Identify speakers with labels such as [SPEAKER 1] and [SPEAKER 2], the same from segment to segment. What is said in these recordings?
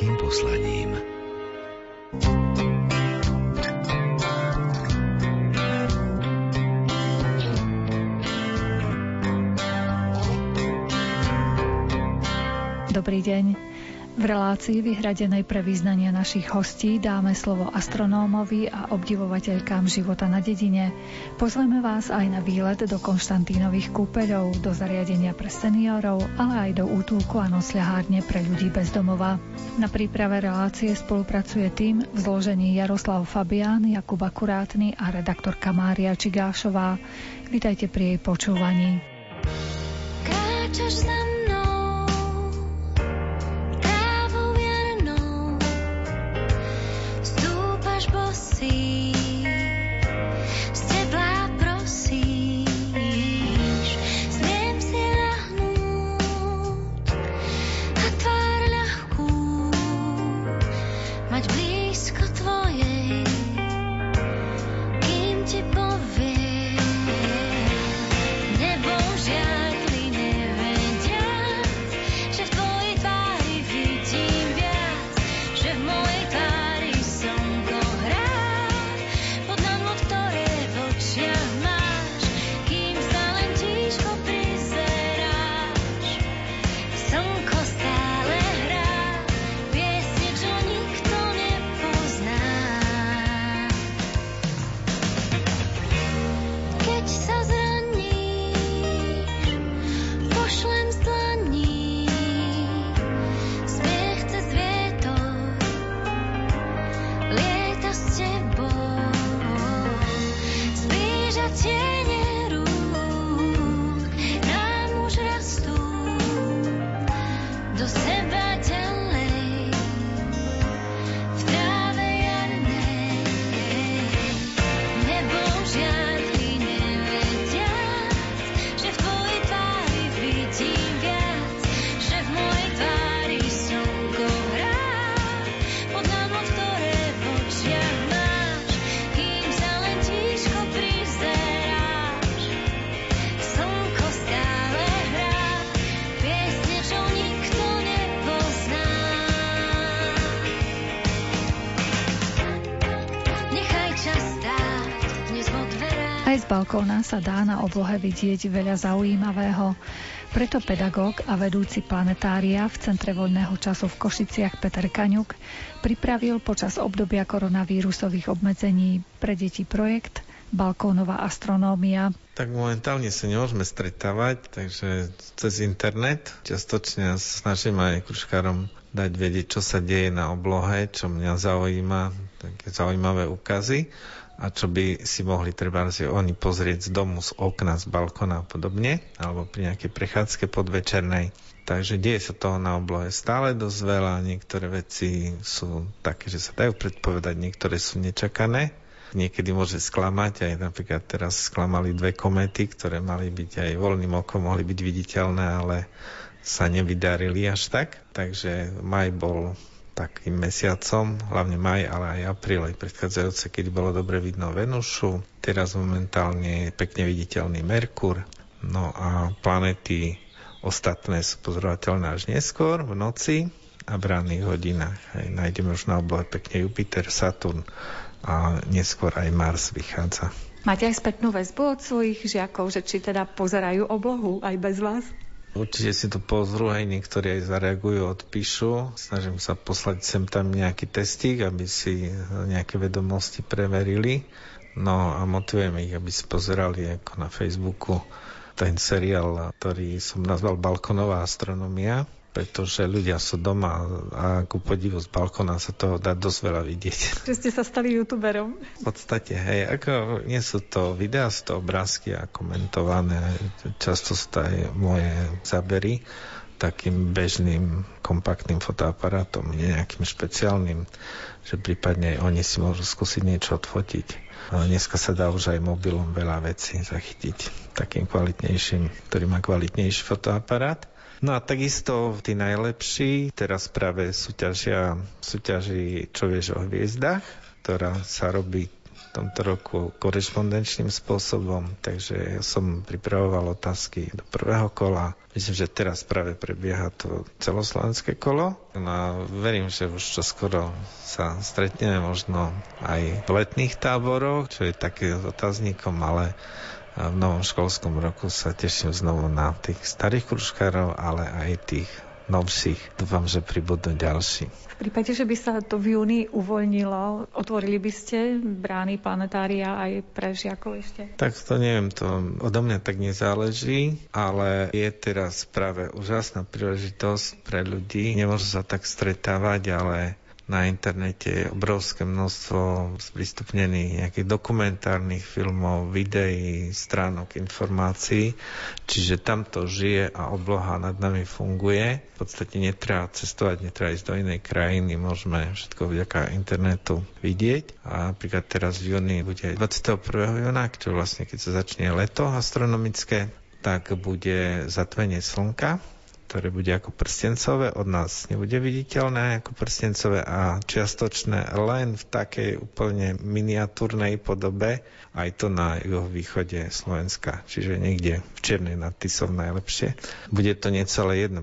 [SPEAKER 1] kresťanským poslaním.
[SPEAKER 2] Dobrý deň. V relácii vyhradenej pre význanie našich hostí dáme slovo astronómovi a obdivovateľkám života na dedine. Pozveme vás aj na výlet do Konštantínových kúpeľov, do zariadenia pre seniorov, ale aj do útulku a nosľahárne pre ľudí bez domova. Na príprave relácie spolupracuje tým v zložení Jaroslav Fabián, Jakub Akurátny a redaktorka Mária Čigášová. Vítajte pri jej počúvaní. Kráčaš za balkóna sa dá na oblohe vidieť veľa zaujímavého. Preto pedagóg a vedúci planetária v Centre voľného času v Košiciach Peter Kaňuk pripravil počas obdobia koronavírusových obmedzení pre deti projekt Balkónová astronómia.
[SPEAKER 3] Tak momentálne sa nemôžeme stretávať, takže cez internet častočne snažím aj kruškárom dať vedieť, čo sa deje na oblohe, čo mňa zaujíma, také zaujímavé ukazy a čo by si mohli treba si oni pozrieť z domu, z okna, z balkona a podobne, alebo pri nejakej prechádzke podvečernej. Takže deje sa toho na oblohe stále dosť veľa, niektoré veci sú také, že sa dajú predpovedať, niektoré sú nečakané. Niekedy môže sklamať, aj napríklad teraz sklamali dve komety, ktoré mali byť aj voľným okom, mohli byť viditeľné, ale sa nevydarili až tak. Takže maj bol takým mesiacom, hlavne maj, ale aj apríl, aj predchádzajúce, keď bolo dobre vidno Venušu. Teraz momentálne je pekne viditeľný Merkur. No a planety ostatné sú pozorovateľné až neskôr v noci a v ranných hodinách. Aj nájdeme už na oblohe pekne Jupiter, Saturn a neskôr aj Mars vychádza.
[SPEAKER 2] Máte aj spätnú väzbu od svojich žiakov, že či teda pozerajú oblohu aj bez vás?
[SPEAKER 3] Určite si to pozrú, aj niektorí aj zareagujú, odpíšu. Snažím sa poslať sem tam nejaký testík, aby si nejaké vedomosti preverili. No a motivujem ich, aby si pozerali ako na Facebooku ten seriál, ktorý som nazval Balkonová astronomia pretože ľudia sú doma a ku podivu z balkona sa toho dá dosť veľa vidieť.
[SPEAKER 2] Že ste sa stali youtuberom.
[SPEAKER 3] V podstate, hej, ako nie sú to videá, sú to obrázky a komentované, často sú to aj moje zábery takým bežným kompaktným fotoaparátom, nie nejakým špeciálnym, že prípadne oni si môžu skúsiť niečo odfotiť. Dneska sa dá už aj mobilom veľa vecí zachytiť takým kvalitnejším, ktorý má kvalitnejší fotoaparát. No a takisto tí najlepší teraz práve súťažia, súťaží Čo vieš o hviezdach, ktorá sa robí tomto roku korešpondenčným spôsobom, takže som pripravoval otázky do prvého kola. Myslím, že teraz práve prebieha to celoslovenské kolo. No verím, že už čo skoro sa stretneme možno aj v letných táboroch, čo je také otáznikom, ale v novom školskom roku sa teším znovu na tých starých kružkárov, ale aj tých novších. Dúfam, že pribudnú ďalší.
[SPEAKER 4] V prípade, že by sa to v júni uvoľnilo, otvorili by ste brány planetária aj pre žiakov ešte?
[SPEAKER 3] Tak to neviem, to odo mňa tak nezáleží, ale je teraz práve úžasná príležitosť pre ľudí. Nemôžu sa tak stretávať, ale na internete je obrovské množstvo sprístupnených nejakých dokumentárnych filmov, videí, stránok, informácií, čiže tam to žije a obloha nad nami funguje. V podstate netreba cestovať, netreba ísť do inej krajiny, môžeme všetko vďaka internetu vidieť. A napríklad teraz v júni bude 21. júna, čo vlastne keď sa začne leto astronomické, tak bude zatmenie slnka ktoré bude ako prstencové, od nás nebude viditeľné ako prstencové a čiastočné len v takej úplne miniatúrnej podobe, aj to na juhovýchode Slovenska, čiže niekde v Čiernej nad Tisou najlepšie. Bude to necelé 1%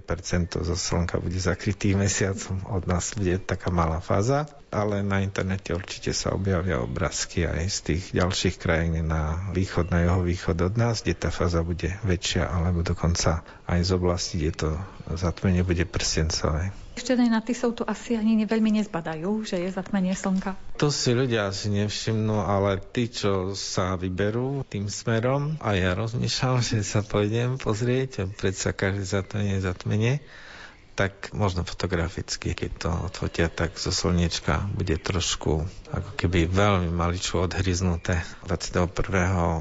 [SPEAKER 3] zo Slnka, bude zakrytý mesiacom, od nás bude taká malá fáza ale na internete určite sa objavia obrázky aj z tých ďalších krajín na východ, na jeho východ od nás, kde tá fáza bude väčšia, alebo dokonca aj z oblasti, kde to zatmenie bude prstencové.
[SPEAKER 4] Ešte na Tisov tu asi ani veľmi nezbadajú, že je zatmenie slnka.
[SPEAKER 3] To si ľudia asi nevšimnú, ale tí, čo sa vyberú tým smerom, a ja rozmýšľam, že sa pôjdem pozrieť, predsa každé zatmenie je zatmenie, tak možno fotograficky, keď to odfotia, tak zo slniečka bude trošku ako keby veľmi maličko odhryznuté 21.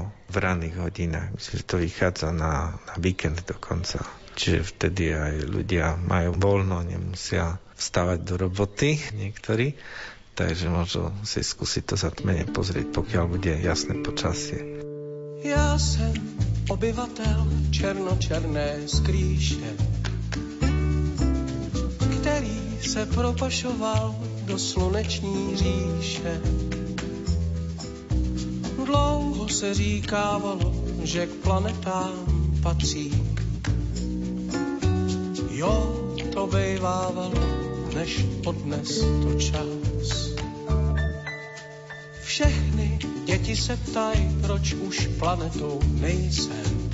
[SPEAKER 3] v ranných hodinách. Myslím, že to vychádza na, na víkend dokonca. Čiže vtedy aj ľudia majú voľno, nemusia vstávať do roboty niektorí, takže môžu si skúsiť to zatmenie pozrieť, pokiaľ bude jasné počasie. Ja som obyvatel černo-černé skrýše se propašoval do sluneční říše. Dlouho se říkávalo, že k planetám patří. Jo, to bejvávalo, než odnes to čas. Všechny děti se ptají, proč už planetou nejsem.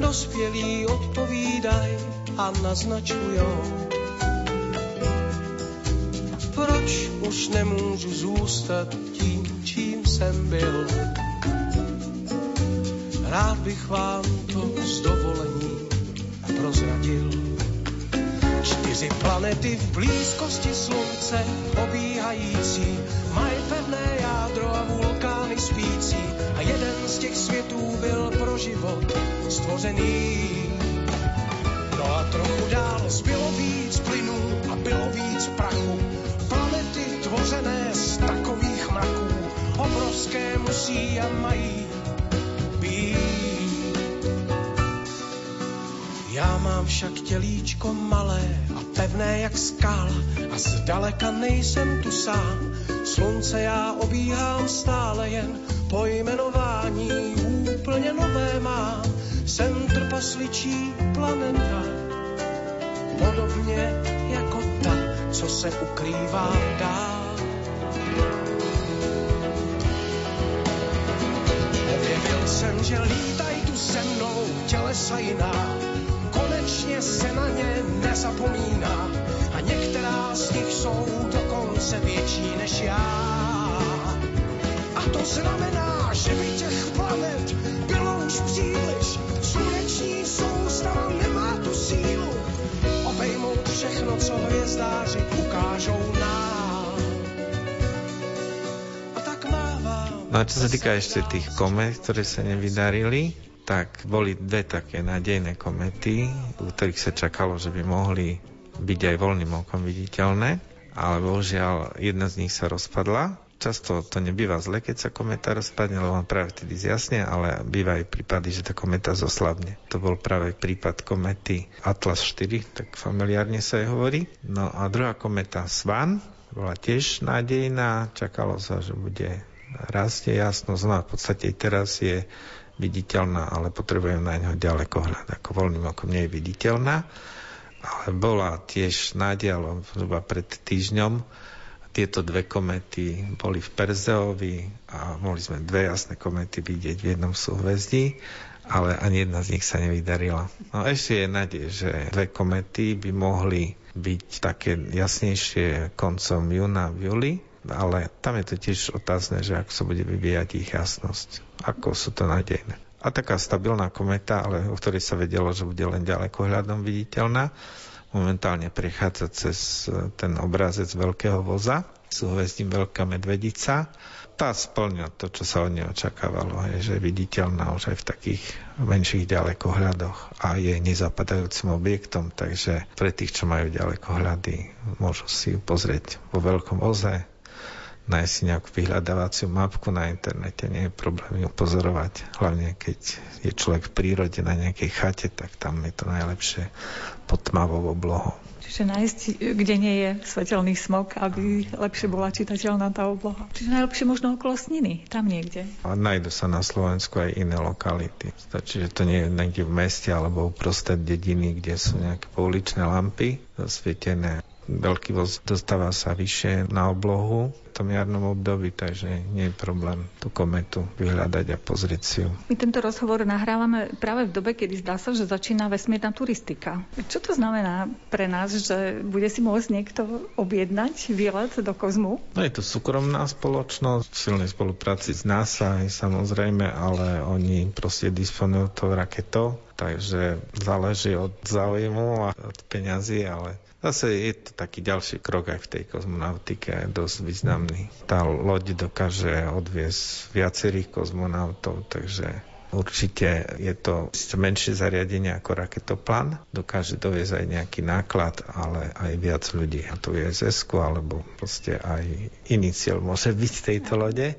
[SPEAKER 3] Dospělí odpovídají, a naznačujou. Proč už nemůžu zůstat tím, čím jsem byl? Rád bych vám to s dovolením prozradil. Čtyři planety v blízkosti slunce obíhající, mají pevné jádro a vulkány spící a jeden z těch světů byl pro život stvořený dál zbylo víc plynů a bylo víc prachu. Planety tvořené z takových mraků, obrovské musí a mají být. Já mám však tělíčko malé a pevné jak skál a zdaleka nejsem tu sám. Slunce já obíhám stále jen pojmenování úplně nové mám. Jsem trpasličí planeta podobně jako ta, co se ukrývá dál. Objevil jsem, že lítaj tu se mnou tělesa jiná, konečně se na ně nezapomíná a některá z nich jsou dokonce větší než já. A to znamená, že by těch planet bylo už příliš, sluneční soustava No a čo sa týka ešte tých komet, ktoré sa nevydarili, tak boli dve také nádejné komety, u ktorých sa čakalo, že by mohli byť aj voľným okom viditeľné, ale bohužiaľ jedna z nich sa rozpadla Často to nebýva zle, keď sa kometa rozpadne, lebo on práve vtedy zjasne, ale býva aj prípady, že tá kometa zoslavne. To bol práve prípad komety Atlas 4, tak familiárne sa jej hovorí. No a druhá kometa Svan, bola tiež nádejná, čakalo sa, že bude rastie jasnosť, no a v podstate teraz je viditeľná, ale potrebujem na ňo ďalekohľad, ako voľným okom nie je viditeľná. Ale bola tiež nádej, zhruba pred týždňom, tieto dve komety boli v Perzeovi a mohli sme dve jasné komety vidieť v jednom súhvezdí, ale ani jedna z nich sa nevydarila. No ešte je nádej, že dve komety by mohli byť také jasnejšie koncom júna, v júli, ale tam je to tiež otázne, že ako sa bude vyvíjať ich jasnosť, ako sú to nádejné. A taká stabilná kometa, ale o ktorej sa vedelo, že bude len ďaleko hľadom viditeľná, momentálne prechádza cez e, ten obrazec veľkého voza, súhvezdím Veľká medvedica. Tá splňa to, čo sa od nej očakávalo, je, že je viditeľná už aj v takých menších ďalekohľadoch a je nezapadajúcim objektom, takže pre tých, čo majú ďalekohľady, môžu si ju pozrieť vo veľkom voze, nájsť si nejakú vyhľadávaciu mapku na internete, nie je problém ju pozorovať. Hlavne keď je človek v prírode na nejakej chate, tak tam je to najlepšie pod tmavou oblohou.
[SPEAKER 4] Čiže nájsť, kde nie je svetelný smog, aby lepšie bola čitateľná tá obloha. Čiže najlepšie možno okolo Sniny, tam niekde.
[SPEAKER 3] A nájdu sa na Slovensku aj iné lokality. Stačí, že to nie je niekde v meste alebo uprostred dediny, kde sú nejaké pouličné lampy zasvietené veľký voz dostáva sa vyššie na oblohu v tom jarnom období, takže nie je problém tú kometu vyhľadať a pozrieť si ju.
[SPEAKER 4] My tento rozhovor nahrávame práve v dobe, kedy zdá sa, že začína vesmírna turistika. Čo to znamená pre nás, že bude si môcť niekto objednať výlet do kozmu?
[SPEAKER 3] No je to súkromná spoločnosť, v silnej spolupráci s NASA aj samozrejme, ale oni proste disponujú to raketou, takže záleží od záujmu a od peňazí, ale Zase je to taký ďalší krok aj v tej kozmonautike, dosť významný. Tá loď dokáže odviesť viacerých kozmonautov, takže Určite je to menšie zariadenie ako raketoplán, dokáže doviezť aj nejaký náklad, ale aj viac ľudí. A to je ss alebo proste aj iný cieľ môže byť tejto lode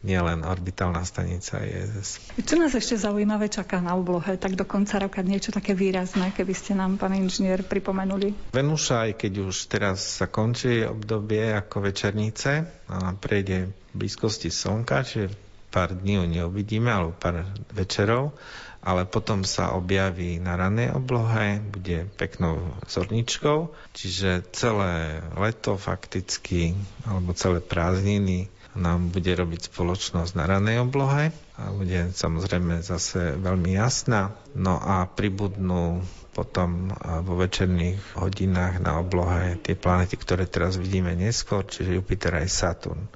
[SPEAKER 3] nielen orbitálna stanica ISS.
[SPEAKER 4] Čo nás ešte zaujímavé čaká na oblohe, tak do konca roka niečo také výrazné, keby ste nám, pán inžinier, pripomenuli?
[SPEAKER 3] Venuša, aj keď už teraz sa končí obdobie ako večernice a prejde v blízkosti Slnka, čiže pár dní ju neuvidíme, alebo pár večerov, ale potom sa objaví na ranej oblohe, bude peknou zorničkou, čiže celé leto fakticky, alebo celé prázdniny nám bude robiť spoločnosť na ranej oblohe a bude samozrejme zase veľmi jasná. No a pribudnú potom vo večerných hodinách na oblohe tie planety, ktoré teraz vidíme neskôr, čiže Jupiter aj Saturn.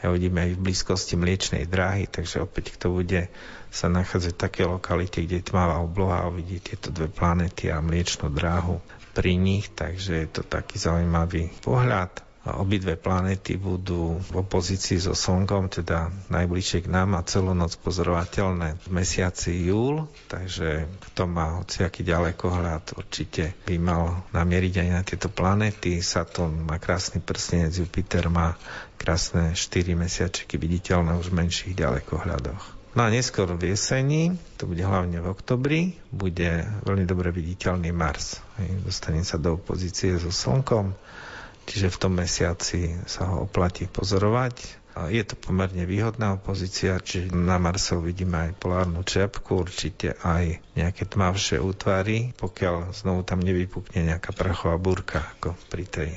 [SPEAKER 3] Ja vidíme aj v blízkosti mliečnej dráhy, takže opäť kto bude sa nachádzať v také lokalite, kde je tmavá obloha a uvidí tieto dve planety a mliečnú dráhu pri nich, takže je to taký zaujímavý pohľad. Obidve planéty budú v opozícii so Slnkom, teda najbližšie k nám a celú noc pozorovateľné v mesiaci júl, takže kto má hociaký ďalekohľad, určite by mal namieriť aj na tieto planéty. Saturn má krásny prstenec, Jupiter má krásne 4 mesiačky viditeľné už v menších ďalekohľadoch. No a neskôr v jeseni, to bude hlavne v oktobri, bude veľmi dobre viditeľný Mars. Dostane sa do opozície so Slnkom čiže v tom mesiaci sa ho oplatí pozorovať. Je to pomerne výhodná opozícia, čiže na Marse vidíme aj polárnu čiapku, určite aj nejaké tmavšie útvary, pokiaľ znovu tam nevypukne nejaká prachová búrka, ako pri tej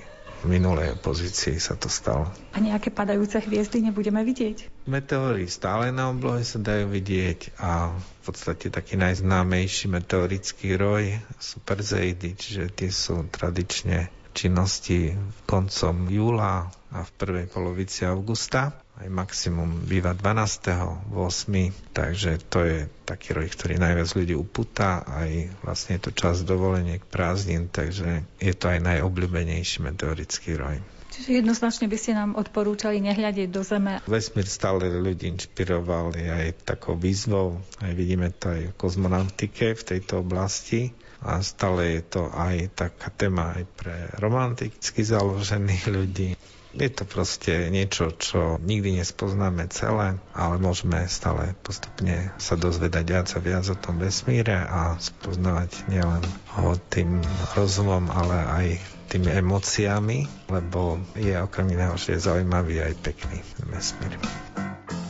[SPEAKER 3] minulej opozícii sa to stalo.
[SPEAKER 4] A nejaké padajúce hviezdy nebudeme vidieť?
[SPEAKER 3] Meteory stále na oblohe sa dajú vidieť a v podstate taký najznámejší meteorický roj sú Perzeidy, čiže tie sú tradične činnosti koncom júla a v prvej polovici augusta. Aj maximum býva 12. 8. Takže to je taký roj, ktorý najviac ľudí upúta. Aj vlastne je to čas dovoleniek prázdnin, takže je to aj najobľúbenejší meteorický roj.
[SPEAKER 4] Čiže jednoznačne by ste nám odporúčali nehľadiť do Zeme.
[SPEAKER 3] Vesmír stále ľudí inšpiroval, aj takou výzvou, aj vidíme to aj v kozmonautike v tejto oblasti a stále je to aj taká téma aj pre romanticky založených ľudí. Je to proste niečo, čo nikdy nespoznáme celé, ale môžeme stále postupne sa dozvedať viac a viac o tom vesmíre a spoznávať nielen ho tým rozumom, ale aj tými emóciami, lebo je okrem iného, že je zaujímavý aj pekný vesmír.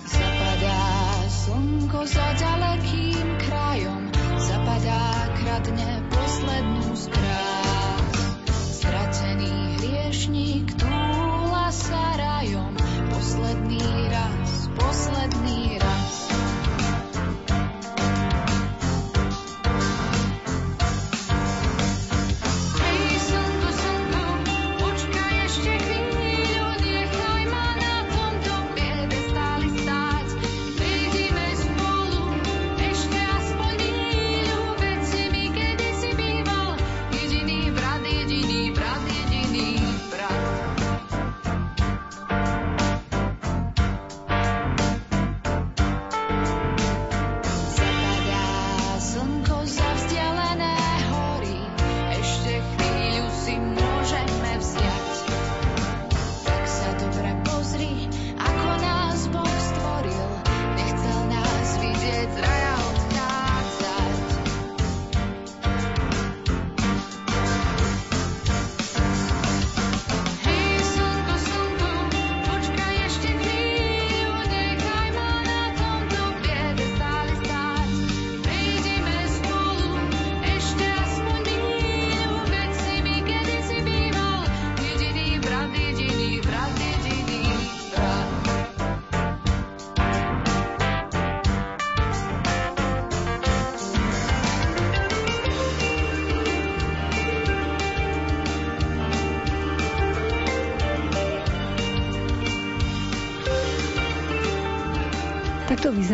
[SPEAKER 5] Zapadá slnko za ďalekým krajom, zapadá kradne poslednú z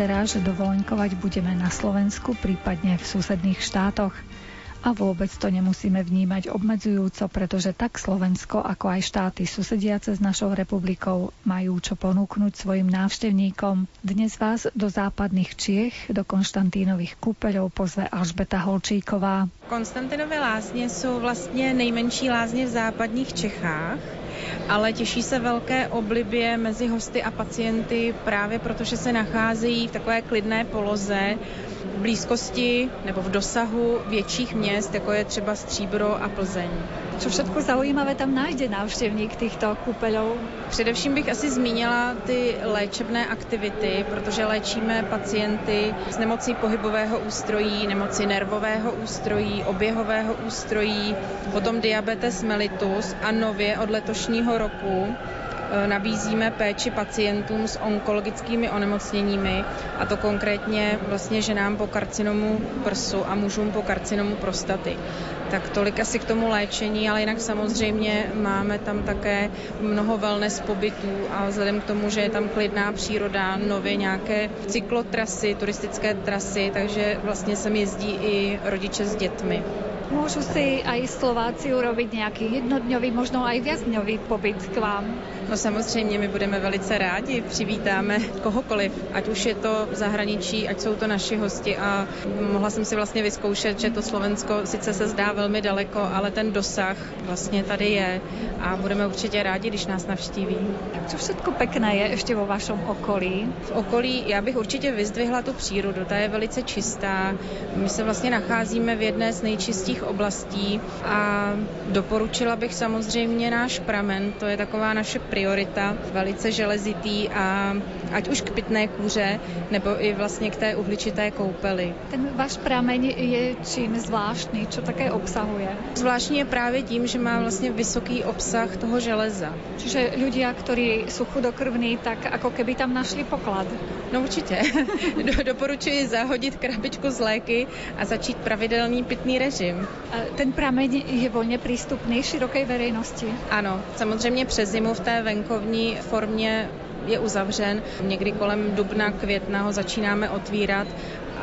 [SPEAKER 4] vyzerá, že dovolenkovať budeme na Slovensku, prípadne v susedných štátoch. A vôbec to nemusíme vnímať obmedzujúco, pretože tak Slovensko, ako aj štáty susediace s našou republikou majú čo ponúknuť svojim návštevníkom. Dnes vás do západných Čiech, do Konštantínových kúpeľov pozve Alžbeta Holčíková.
[SPEAKER 6] Konstantinové lázně jsou vlastně nejmenší lázně v západních Čechách ale těší se velké oblibě mezi hosty a pacienty právě protože se nacházejí v takové klidné poloze v blízkosti nebo v dosahu větších měst, jako je třeba Stříbro a Plzeň.
[SPEAKER 4] Co všetko zaujímavé tam najde návštěvník těchto kúpeľov?
[SPEAKER 6] Především bych asi zmínila ty léčebné aktivity, protože léčíme pacienty s nemocí pohybového ústrojí, nemoci nervového ústrojí, oběhového ústrojí, potom diabetes mellitus a nově od letošního roku nabízíme péči pacientům s onkologickými onemocněními, a to konkrétně vlastně ženám po karcinomu prsu a mužům po karcinomu prostaty. Tak tolik asi k tomu léčení, ale jinak samozřejmě máme tam také mnoho wellness pobytů a vzhledem k tomu, že je tam klidná příroda, nově nějaké cyklotrasy, turistické trasy, takže vlastně sem jezdí i rodiče s dětmi.
[SPEAKER 4] Môžu si aj Slováci urobiť nejaký jednodňový, možno aj viacdňový pobyt k vám?
[SPEAKER 6] No samozřejmě, my budeme velice rádi, přivítáme kohokoliv, ať už je to v zahraničí, ať jsou to naši hosti a mohla jsem si vlastně vyzkoušet, že to Slovensko sice se zdá velmi daleko, ale ten dosah vlastně tady je a budeme určitě rádi, když nás navštíví.
[SPEAKER 4] Co všetko pekné je ještě vo vašom okolí?
[SPEAKER 6] V okolí já bych určitě vyzdvihla tu přírodu, ta je velice čistá. My se vlastně nacházíme v jedné z nejčistějších oblastí a doporučila bych samozřejmě náš pramen, to je taková naše priorita, velice železitý a ať už k pitné kůře, nebo i vlastně k té uhličité koupeli.
[SPEAKER 4] Ten váš prameň je čím zvláštní, co také obsahuje?
[SPEAKER 6] Zvláštní je právě tím, že má vlastně vysoký obsah toho železa.
[SPEAKER 4] Čiže ľudia, ktorí sú chudokrvní, tak ako keby tam našli poklad.
[SPEAKER 6] No určitě. Doporučuji zahodit krabičku z léky a začít pravidelný pitný režim.
[SPEAKER 4] Ten prameň je volně přístupný široké veřejnosti?
[SPEAKER 6] Ano, samozřejmě přes zimu v té venkovní formě je uzavřen. Někdy kolem dubna, května ho začínáme otvírat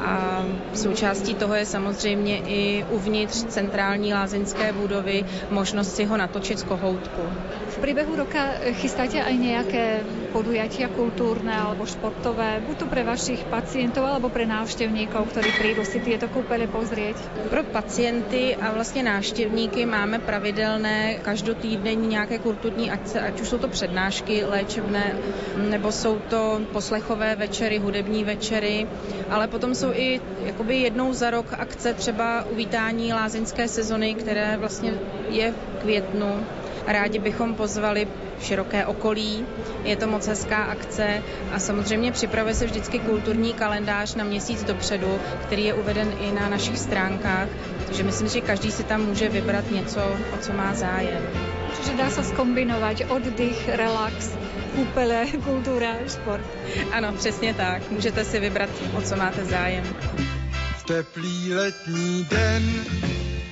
[SPEAKER 6] a součástí toho je samozřejmě i uvnitř centrální lázeňské budovy možnost si ho natočit z kohoutku.
[SPEAKER 4] V průběhu roka chystáte aj nějaké
[SPEAKER 7] podujatia kultúrne alebo športové, buď to pre vašich pacientov alebo pre návštevníkov, ktorí prídu si tieto kúpele pozrieť?
[SPEAKER 6] Pro pacienty a vlastně návštěvníky máme pravidelné každotýdenní nějaké kulturní akce, ať už jsou to přednášky léčebné, nebo jsou to poslechové večery, hudební večery, ale potom jsou i jakoby jednou za rok akce třeba uvítání lázeňské sezony, které vlastně je v květnu. Rádi bychom pozvali široké okolí. Je to moc hezká akce a samozřejmě připravuje se vždycky kulturní kalendář na měsíc dopředu, který je uveden i na našich stránkách. Takže myslím, že každý si tam může vybrat něco, o co má zájem.
[SPEAKER 7] Čiže dá sa skombinovať oddych, relax, kúpele, kultúra, šport.
[SPEAKER 6] Ano, přesně tak. Můžete si vybrat, o co máte zájem.
[SPEAKER 8] V teplý letní den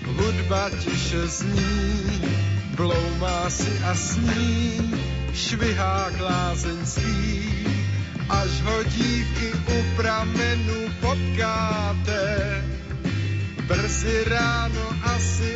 [SPEAKER 8] hudba tiše zní, bloumá si a sní, švihá klázeň svý, až ho dívky u pramenu potkáte. Brzy ráno asi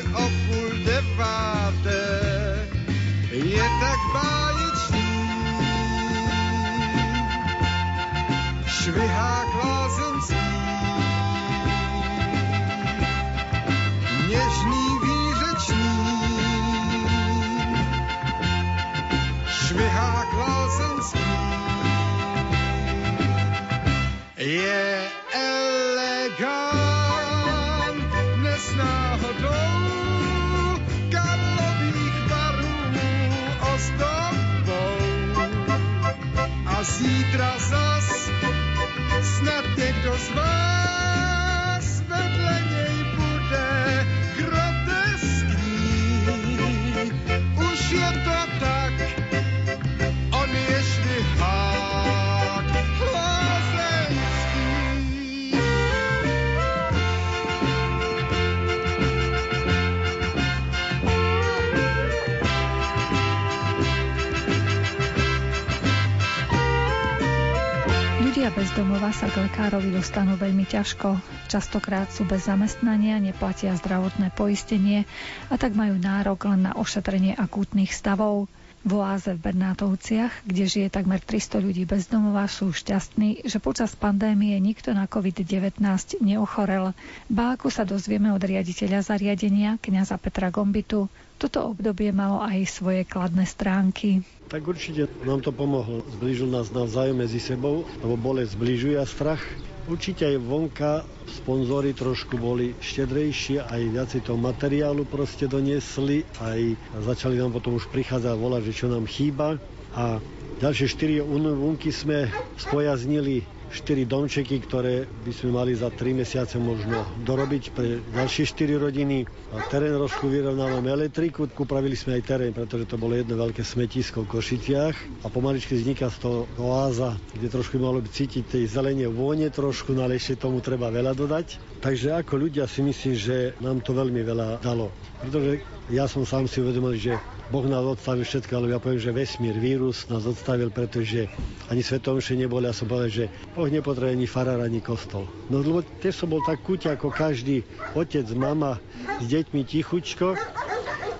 [SPEAKER 7] Ľudia bez domova sa k lekárovi dostanú veľmi ťažko. Častokrát sú bez zamestnania, neplatia zdravotné poistenie a tak majú nárok len na ošetrenie akútnych stavov. V oáze v Bernátovciach, kde žije takmer 300 ľudí bez domova, sú šťastní, že počas pandémie nikto na COVID-19 neochorel. Ako sa dozvieme od riaditeľa zariadenia, kňaza Petra Gombitu, toto obdobie malo aj svoje kladné stránky.
[SPEAKER 9] Tak určite nám to pomohlo. Zblížil nás navzájom medzi sebou, lebo bolesť zbližuje a strach. Určite aj vonka sponzory trošku boli štedrejšie, aj viacej toho materiálu proste doniesli, aj začali nám potom už prichádzať a volať, že čo nám chýba. A ďalšie štyri unvunky sme spojaznili štyri domčeky, ktoré by sme mali za 3 mesiace možno dorobiť pre ďalšie 4 rodiny. A terén trošku vyrovnávame elektriku, upravili sme aj terén, pretože to bolo jedno veľké smetisko v Košiciach a pomaličky vzniká z toho oáza, kde trošku malo by cítiť tej zelenie vône trošku, no ale ešte tomu treba veľa dodať. Takže ako ľudia si myslím, že nám to veľmi veľa dalo. Pretože ja som sám si uvedomil, že Boh nás odstavil všetko, ale ja poviem, že vesmír, vírus nás odstavil, pretože ani svetomše neboli. Ja som povedal, že Boh nepotrebuje ani farár, ani kostol. No lebo tiež som bol tak kuťa ako každý otec, mama s deťmi tichučko.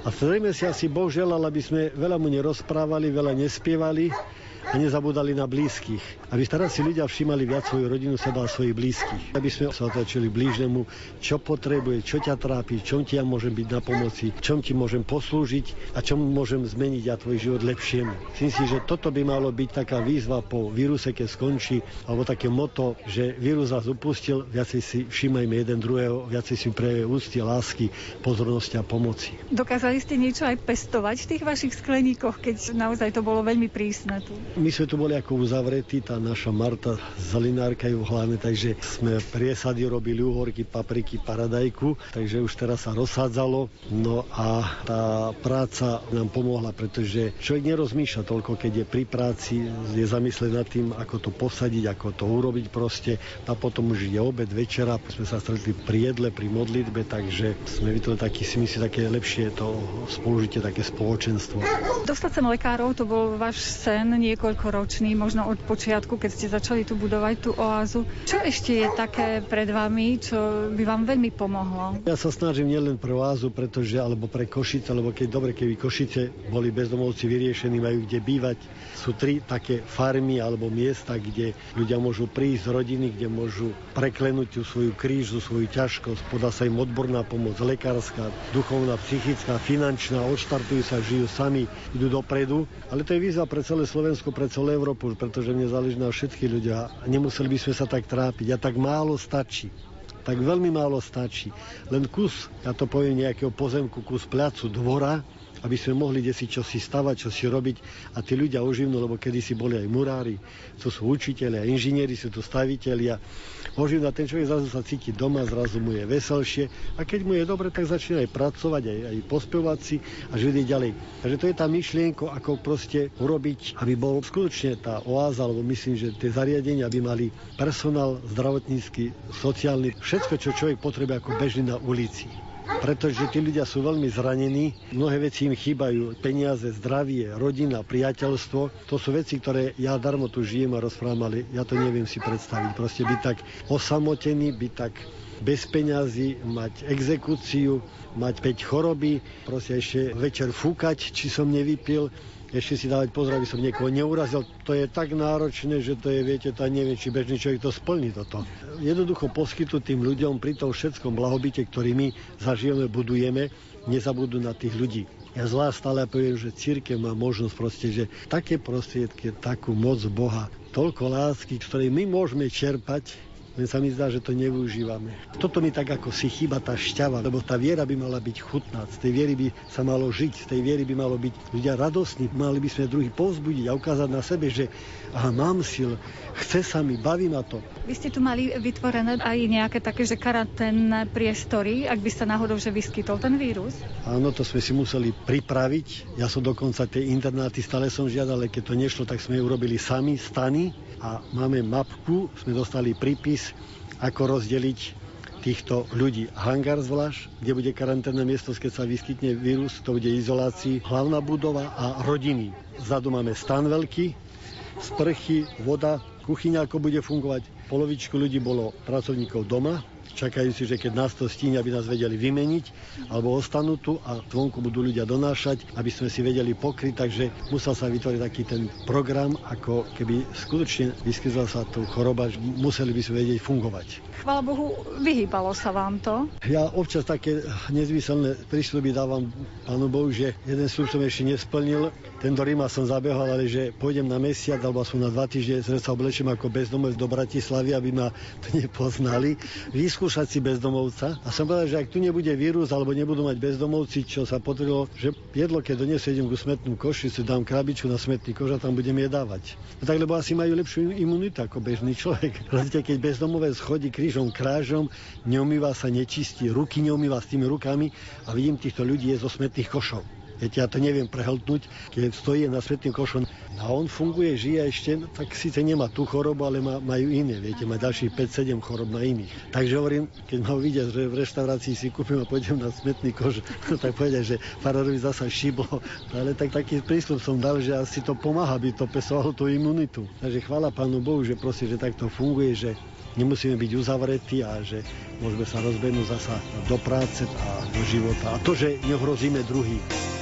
[SPEAKER 9] A zrejme si asi Boh želal, aby sme veľa mu nerozprávali, veľa nespievali a nezabudali na blízkych. Aby si ľudia všímali viac svoju rodinu, seba a svojich blízkych. Aby sme sa otočili blížnemu, čo potrebuje, čo ťa trápi, čom ti ja môžem byť na pomoci, čom ti môžem poslúžiť a čom môžem zmeniť ja tvoj život lepšiemu. Myslím si, že toto by malo byť taká výzva po víruse, keď skončí, alebo také moto, že vírus nás upustil, viacej si všímajme jeden druhého, viacej si prejavuje úcty, lásky, pozornosti a pomoci.
[SPEAKER 7] Dokázali ste niečo aj pestovať v tých vašich skleníkoch, keď naozaj to bolo veľmi prísne tu?
[SPEAKER 9] My sme tu boli ako uzavretí, tá naša Marta Zelinárka v hlavne, takže sme priesady robili uhorky, papriky, paradajku, takže už teraz sa rozsádzalo. No a tá práca nám pomohla, pretože človek nerozmýšľa toľko, keď je pri práci, je zamyslený nad tým, ako to posadiť, ako to urobiť proste. A potom už je obed, večera, sme sa stretli pri jedle, pri modlitbe, takže sme vytvorili taký, si myslím, také lepšie to spolužitie, také spoločenstvo.
[SPEAKER 7] Dostať sem lekárov, to bol váš sen niekoľko
[SPEAKER 4] niekoľkoročný, možno od počiatku, keď ste začali tu budovať tú oázu. Čo ešte je také pred vami, čo by vám veľmi pomohlo?
[SPEAKER 9] Ja sa snažím nielen pre oázu, pretože, alebo pre Košice, lebo keď dobre, keby Košice boli bezdomovci vyriešení, majú kde bývať. Sú tri také farmy alebo miesta, kde ľudia môžu prísť z rodiny, kde môžu preklenúť tú svoju krížu, svoju ťažkosť, podá sa im odborná pomoc, lekárska, duchovná, psychická, finančná, odštartujú sa, žijú sami, idú dopredu. Ale to je výzva pre celé Slovensko, pre celú Európu, pretože mne záleží na všetkých ľudia. Nemuseli by sme sa tak trápiť. A tak málo stačí tak veľmi málo stačí. Len kus, ja to poviem nejakého pozemku, kus placu, dvora, aby sme mohli čo si stavať, čo si robiť a tí ľudia oživnú, lebo kedysi boli aj murári, to sú učiteľi, inžinieri, sú to staviteľia. Oživnú a ten človek zrazu sa cíti doma, zrazu mu je veselšie a keď mu je dobre, tak začne aj pracovať, aj, aj pospevať si a žiť ďalej. Takže to je tá myšlienka, ako proste urobiť, aby bol skutočne tá oáza, alebo myslím, že tie zariadenia by mali personál zdravotnícky, sociálny, všetko, čo človek potrebuje ako bežný na ulici pretože tí ľudia sú veľmi zranení, mnohé veci im chýbajú, peniaze, zdravie, rodina, priateľstvo. To sú veci, ktoré ja darmo tu žijem a rozprávam, ale ja to neviem si predstaviť. Proste byť tak osamotený, byť tak bez peňazí, mať exekúciu, mať 5 choroby, proste ešte večer fúkať, či som nevypil, ešte si dávať pozor, aby som niekoho neurazil. To je tak náročné, že to je, viete, to neviem, či bežný človek to splní toto. Jednoducho poskytnúť tým ľuďom pri tom všetkom blahobite, ktorý my zažijeme, budujeme, nezabudú na tých ľudí. Ja zvlášť stále poviem, že církev má možnosť proste, že také prostriedky, takú moc Boha, toľko lásky, ktoré my môžeme čerpať, len sa mi zdá, že to nevyužívame. Toto mi tak ako si chýba tá šťava, lebo tá viera by mala byť chutná, z tej viery by sa malo žiť, z tej viery by malo byť ľudia radostní, mali by sme druhý povzbudiť a ukázať na sebe, že aha, mám sil, chce sa mi, baví ma to.
[SPEAKER 4] Vy ste tu mali vytvorené aj nejaké také, že karanténne priestory, ak by sa náhodou že vyskytol ten vírus?
[SPEAKER 9] Áno, to sme si museli pripraviť. Ja som dokonca tie internáty stále som žiadal, ale keď to nešlo, tak sme urobili sami stany a máme mapku, sme dostali prípis, ako rozdeliť týchto ľudí. Hangar zvlášť, kde bude karanténne miesto, keď sa vyskytne vírus, to bude izolácii, hlavná budova a rodiny. Zadu máme stan veľký, sprchy, voda, kuchyňa, ako bude fungovať. Polovičku ľudí bolo pracovníkov doma, čakajú si, že keď nás to stíne, aby nás vedeli vymeniť, alebo ostanú tu a zvonku budú ľudia donášať, aby sme si vedeli pokryť, takže musel sa vytvoriť taký ten program, ako keby skutočne vyskytla sa tu choroba, museli by sme vedieť fungovať.
[SPEAKER 4] Chvala Bohu, vyhýbalo sa vám to?
[SPEAKER 9] Ja občas také nezmyselné prísľuby dávam Pánu Bohu, že jeden slúb som ešte nesplnil. Tento Ríma som zabehol, ale že pôjdem na mesiac alebo som na dva týždne, sa oblečím ako bezdomovec do Bratislavy, aby ma to nepoznali. Výskum vyskúšať si bezdomovca a som povedal, že ak tu nebude vírus alebo nebudú mať bezdomovci, čo sa potvrdilo, že jedlo, keď donesú idem ku smetnú koši, si dám krabičku na smetný koš a tam budem je dávať. No tak, lebo asi majú lepšiu imunitu ako bežný človek. Rozumíte, keď bezdomovec chodí krížom krážom, neumýva sa, nečistí, ruky neumýva s tými rukami a vidím týchto ľudí je zo smetných košov. Viete, ja to neviem prehltnúť, keď stojí na svetným košom. A on funguje, žije ešte, no, tak síce nemá tú chorobu, ale má, majú iné, viete, má ďalších 5-7 chorob na iných. Takže hovorím, keď ma vidia, že v reštaurácii si kúpim a pôjdem na smetný koš, no, tak povedia, že farárovi zasa šiblo. Ale tak taký prístup som dal, že asi to pomáha, aby to pesovalo tú imunitu. Takže chvála Pánu Bohu, že proste, že takto funguje, že nemusíme byť uzavretí a že môžeme sa rozbehnúť zasa do práce a do života. A to, že neohrozíme druhých.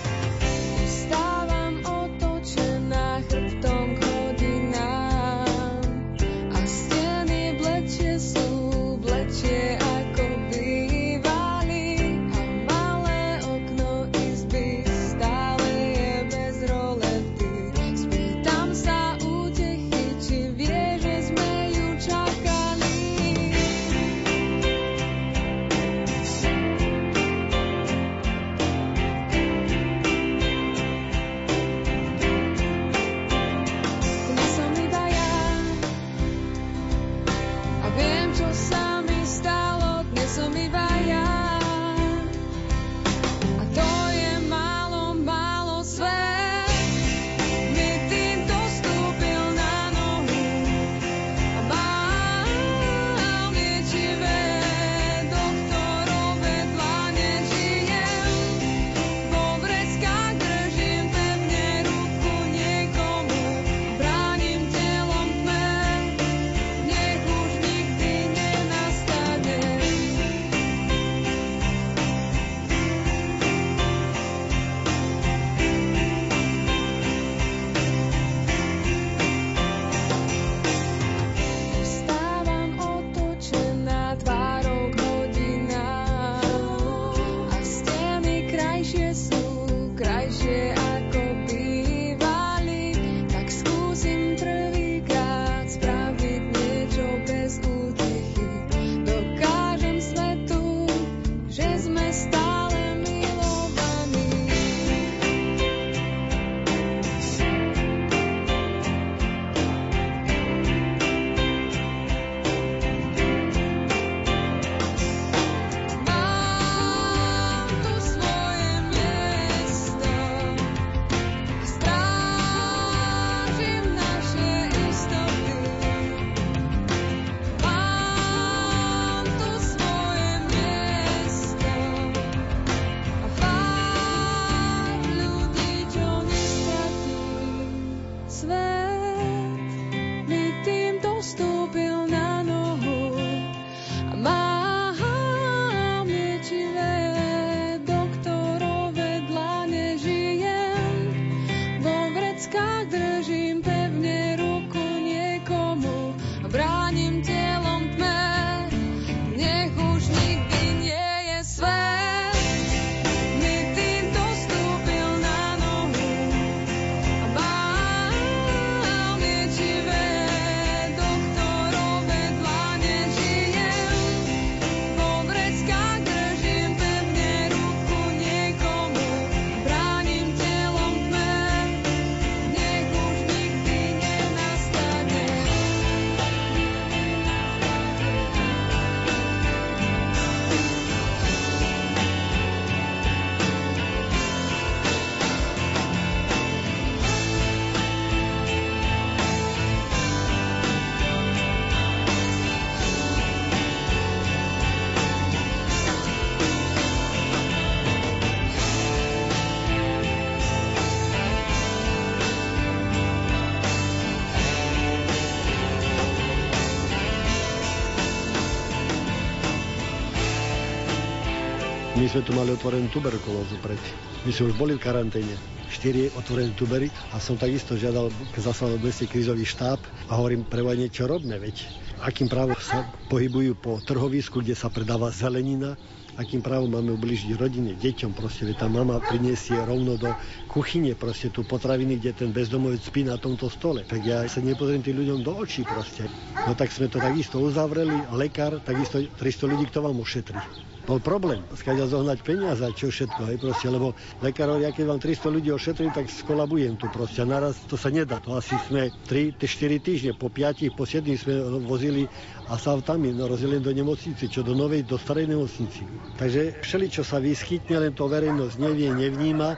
[SPEAKER 9] Sme tu mali otvorenú tuberkulózu predtým. My sme už boli v karanténe. 4 otvorené tubery a som takisto žiadal zaslal meste krizový štáb a hovorím, pre niečo robné, veď akým právom sa pohybujú po trhovisku, kde sa predáva zelenina, akým právom máme ubližiť rodine, deťom, proste, veď tá mama priniesie rovno do kuchyne proste tú potraviny, kde ten bezdomovec spí na tomto stole. Tak ja sa nepozriem tým ľuďom do očí proste. No tak sme to takisto uzavreli, lekár, takisto 300 ľudí, kto vám ušetrí bol problém. Skáďa zohnať peniaze, čo všetko, hej, proste, lebo lekár hovorí, keď vám 300 ľudí ošetrím, tak skolabujem tu proste. Naraz to sa nedá. To asi sme 3-4 týždne, po 5, po 7 sme vozili a sa tam no, rozdielili do nemocnice, čo do novej, do starej nemocnici. Takže všeli, čo sa vyskytne, len to verejnosť nevie, nevníma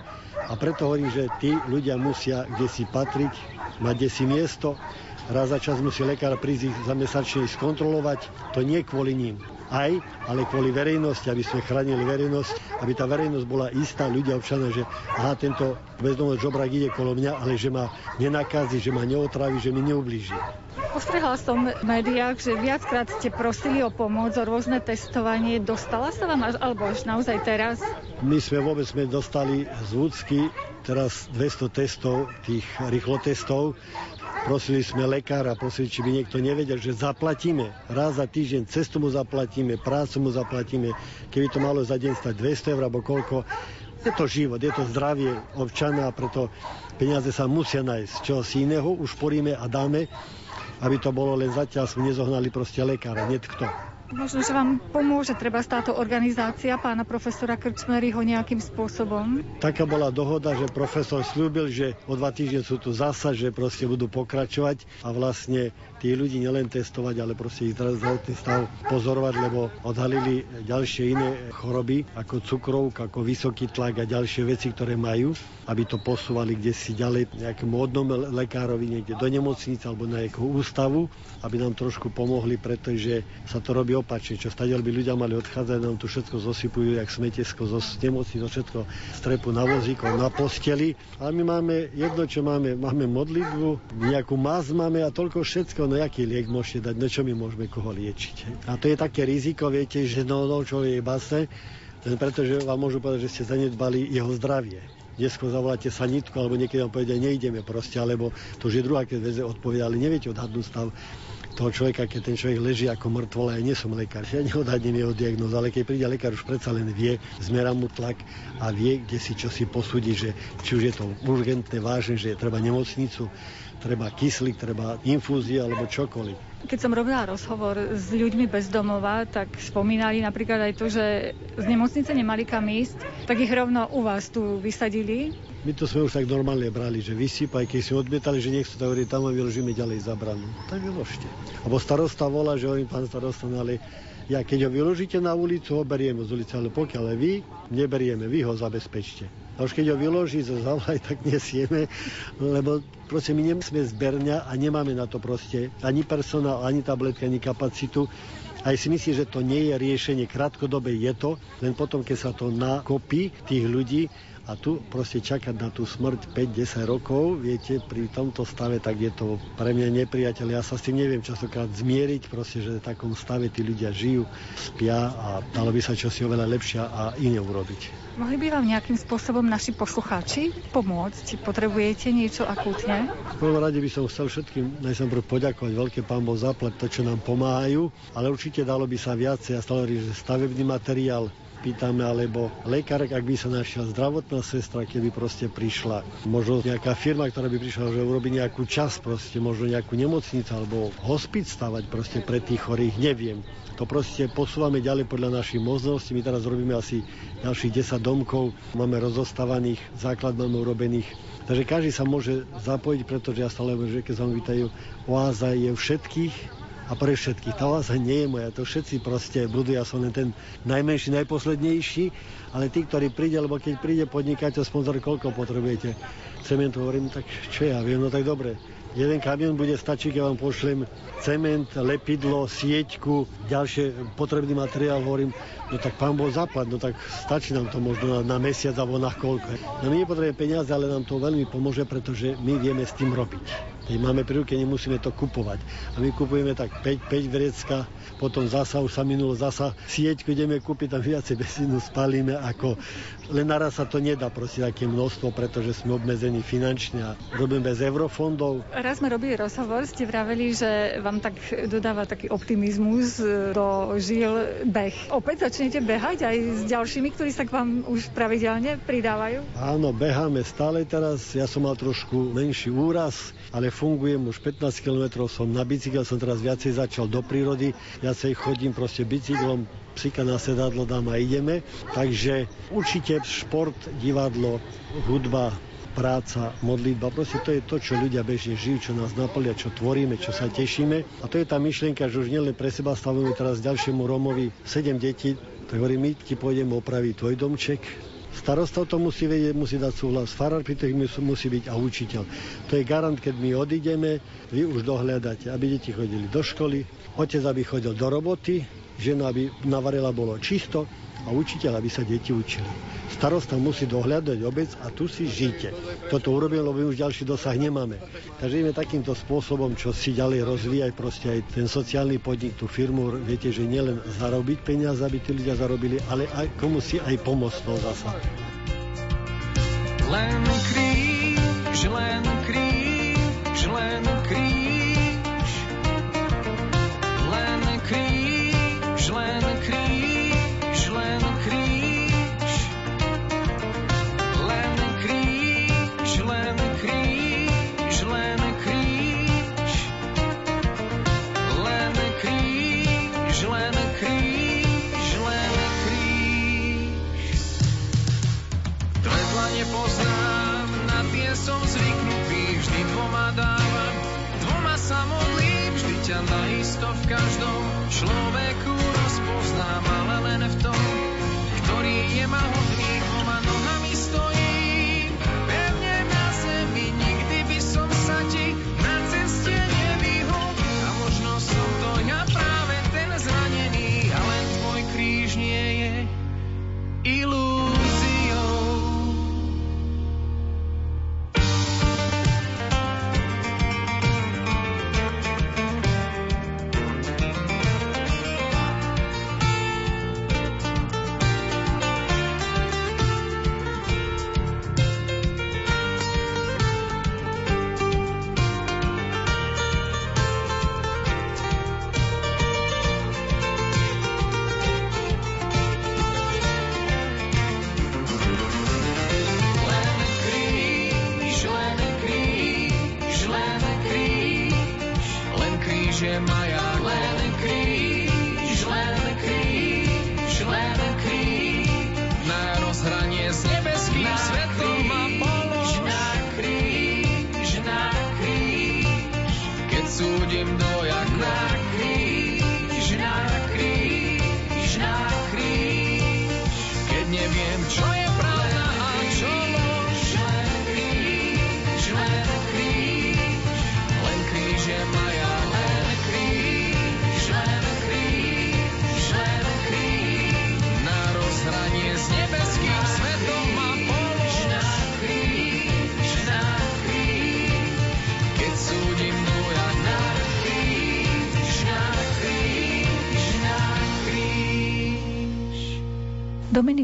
[SPEAKER 9] a preto hovorím, že tí ľudia musia kde si patriť, mať kde si miesto, raz za čas musí lekár prísť ich za mesačne skontrolovať, to nie kvôli ním aj, ale kvôli verejnosti, aby sme chránili verejnosť, aby tá verejnosť bola istá, ľudia, občania, že aha, tento bezdomovec žobrak ide kolo mňa, ale že ma nenakazí, že ma neotraví, že mi neublíži.
[SPEAKER 4] Postrehla som v médiách, že viackrát ste prosili o pomoc, o rôzne testovanie. Dostala sa vám až, alebo až naozaj teraz?
[SPEAKER 9] My sme vôbec sme dostali z Vúcky teraz 200 testov, tých rýchlotestov, Prosili sme lekára, prosili, či by niekto nevedel, že zaplatíme. Raz za týždeň cestu mu zaplatíme, prácu mu zaplatíme. Keby to malo za deň stať 200 eur alebo koľko, je to život, je to zdravie občana a preto peniaze sa musia nájsť. Čo si iného už poríme a dáme, aby to bolo len zatiaľ sme nezohnali proste lekára, nie kto.
[SPEAKER 4] Možno, že vám pomôže treba táto organizácia pána profesora Krčmeryho nejakým spôsobom?
[SPEAKER 9] Taká bola dohoda, že profesor slúbil, že o dva týždne sú tu zasa, že proste budú pokračovať a vlastne tí ľudí nielen testovať, ale proste ich zdravotný stav pozorovať, lebo odhalili ďalšie iné choroby, ako cukrovka, ako vysoký tlak a ďalšie veci, ktoré majú, aby to posúvali kde si ďalej nejakému odnom lekárovi, niekde do nemocnice alebo na nejakú ústavu, aby nám trošku pomohli, pretože sa to robí opačne, čo stadiaľ by ľudia mali odchádzať, nám tu všetko zosypujú, jak smetesko zo nemocí, zo všetko strepu na vozíkov, na posteli. Ale my máme jedno, čo máme, máme modlitbu, nejakú maz máme a toľko všetko, no jaký liek môžete dať, no čo my môžeme koho liečiť. A to je také riziko, viete, že no, no čo je base, len preto, že vám môžu povedať, že ste zanedbali jeho zdravie. Dnesko zavoláte sanitku, alebo niekedy vám povedia, neideme proste, alebo to už je druhá, keď veze odpovie, ale neviete odhadnúť stav toho človeka, keď ten človek leží ako mŕtvol, ja nie som lekár, ja neodhadnem jeho diagnózu, ale keď príde lekár, už predsa len vie, zmera mu tlak a vie, kde si čo si posúdi, že či už je to urgentné, vážne, že je treba nemocnicu, treba kyslík, treba infúzie alebo čokoľvek.
[SPEAKER 4] Keď som robila rozhovor s ľuďmi bez domova, tak spomínali napríklad aj to, že z nemocnice nemali kam ísť, tak ich rovno u vás tu vysadili.
[SPEAKER 9] My to sme už tak normálne brali, že vysypaj, keď si odmietali, že nechcú to hovoriť, tam vyložíme ďalej zabranu. Tak vyložte. Abo starosta volá, že hovorím, pán starosta, no ale ja keď ho vyložíte na ulicu, ho berieme z ulice, ale pokiaľ vy, neberieme, vy ho zabezpečte. A už keď ho vyloží zo zavolaj, tak nesieme, lebo proste my nemusíme zberňa a nemáme na to proste ani personál, ani tabletky, ani kapacitu. Aj si myslí, že to nie je riešenie. Krátkodobé je to, len potom, keď sa to nakopí tých ľudí, a tu proste čakať na tú smrť 5-10 rokov, viete, pri tomto stave, tak je to pre mňa nepriateľ. Ja sa s tým neviem častokrát zmieriť, proste, že v takom stave tí ľudia žijú, spia a dalo by sa čosi oveľa lepšia a iné urobiť.
[SPEAKER 4] Mohli by vám nejakým spôsobom naši poslucháči pomôcť? Potrebujete niečo akútne?
[SPEAKER 9] V prvom rade by som chcel všetkým najprv poďakovať veľké pán Boh zaplať to, čo nám pomáhajú, ale určite dalo by sa viacej. Ja stále že stavebný materiál, pýtame, alebo lekár, ak by sa našiel zdravotná sestra, keby proste prišla. Možno nejaká firma, ktorá by prišla, že urobí nejakú čas, proste možno nejakú nemocnicu alebo hospic stavať proste pre tých chorých, neviem. To proste posúvame ďalej podľa našich možností. My teraz robíme asi ďalších 10 domkov, máme rozostávaných, základ máme urobených. Takže každý sa môže zapojiť, pretože ja stále že keď vám vítajú, oáza je všetkých, a pre všetkých. Tá oáza nie je moja, to všetci proste budú, ja som len ten najmenší, najposlednejší, ale tí, ktorí príde, lebo keď príde podnikateľ, sponzor, koľko potrebujete cementu, hovorím, tak čo ja viem, no tak dobre, jeden kamion bude stačiť, keď vám pošlem cement, lepidlo, sieťku, ďalšie potrebný materiál, hovorím, no tak pán bol zaplat, no tak stačí nám to možno na, na mesiac alebo na koľko. No my nepotrebujeme peniaze, ale nám to veľmi pomôže, pretože my vieme s tým robiť. Keď máme pri ruke, nemusíme to kupovať. A my kupujeme tak 5, 5 vrecka, potom zasa, už sa minulo, zasa sieťku ideme kúpiť, tam viacej benzínu spalíme, ako len naraz sa to nedá proste také množstvo, pretože sme obmedzení finančne a robíme bez eurofondov.
[SPEAKER 4] Raz sme robili rozhovor, ste vraveli, že vám tak dodáva taký optimizmus do žil beh. Opäť začnete behať aj s ďalšími, ktorí sa k vám už pravidelne pridávajú?
[SPEAKER 9] Áno, beháme stále teraz. Ja som mal trošku menší úraz, ale fungujem už 15 km, som na bicykel, som teraz viacej začal do prírody, viacej chodím proste bicyklom, psika na sedadlo dám a ideme. Takže určite šport, divadlo, hudba, práca, modlitba, proste to je to, čo ľudia bežne žijú, čo nás naplňa, čo tvoríme, čo sa tešíme. A to je tá myšlienka, že už nielen pre seba stavujeme teraz ďalšiemu Romovi 7 detí, tak hovorím, my ti pôjdeme opraviť tvoj domček, Starosta to musí vedieť, musí dať súhlas, farár pri tých musí byť a učiteľ. To je garant, keď my odídeme, vy už dohľadáte, aby deti chodili do školy, otec aby chodil do roboty, žena aby navarila bolo čisto, a učiteľ, aby sa deti učili. Starosta musí dohľadať obec a tu si žite. Toto urobím, lebo už ďalší dosah nemáme. Takže ideme takýmto spôsobom, čo si ďalej rozvíjať proste aj ten sociálny podnik, tú firmu, viete, že nielen zarobiť peniaze, aby tí ľudia zarobili, ale aj komu si aj pomôcť to zasa.
[SPEAKER 10] Len kríž, len kríž, len kríž, len kríž, len kríž, len kríž, len kríž, len kríž, len kríž, len kríž, len kríž. Tretla nepoznám, na tie som zvyknutý, vždy dvoma dávam, dvoma sa modlím, vždy ťa naisto v každom človeku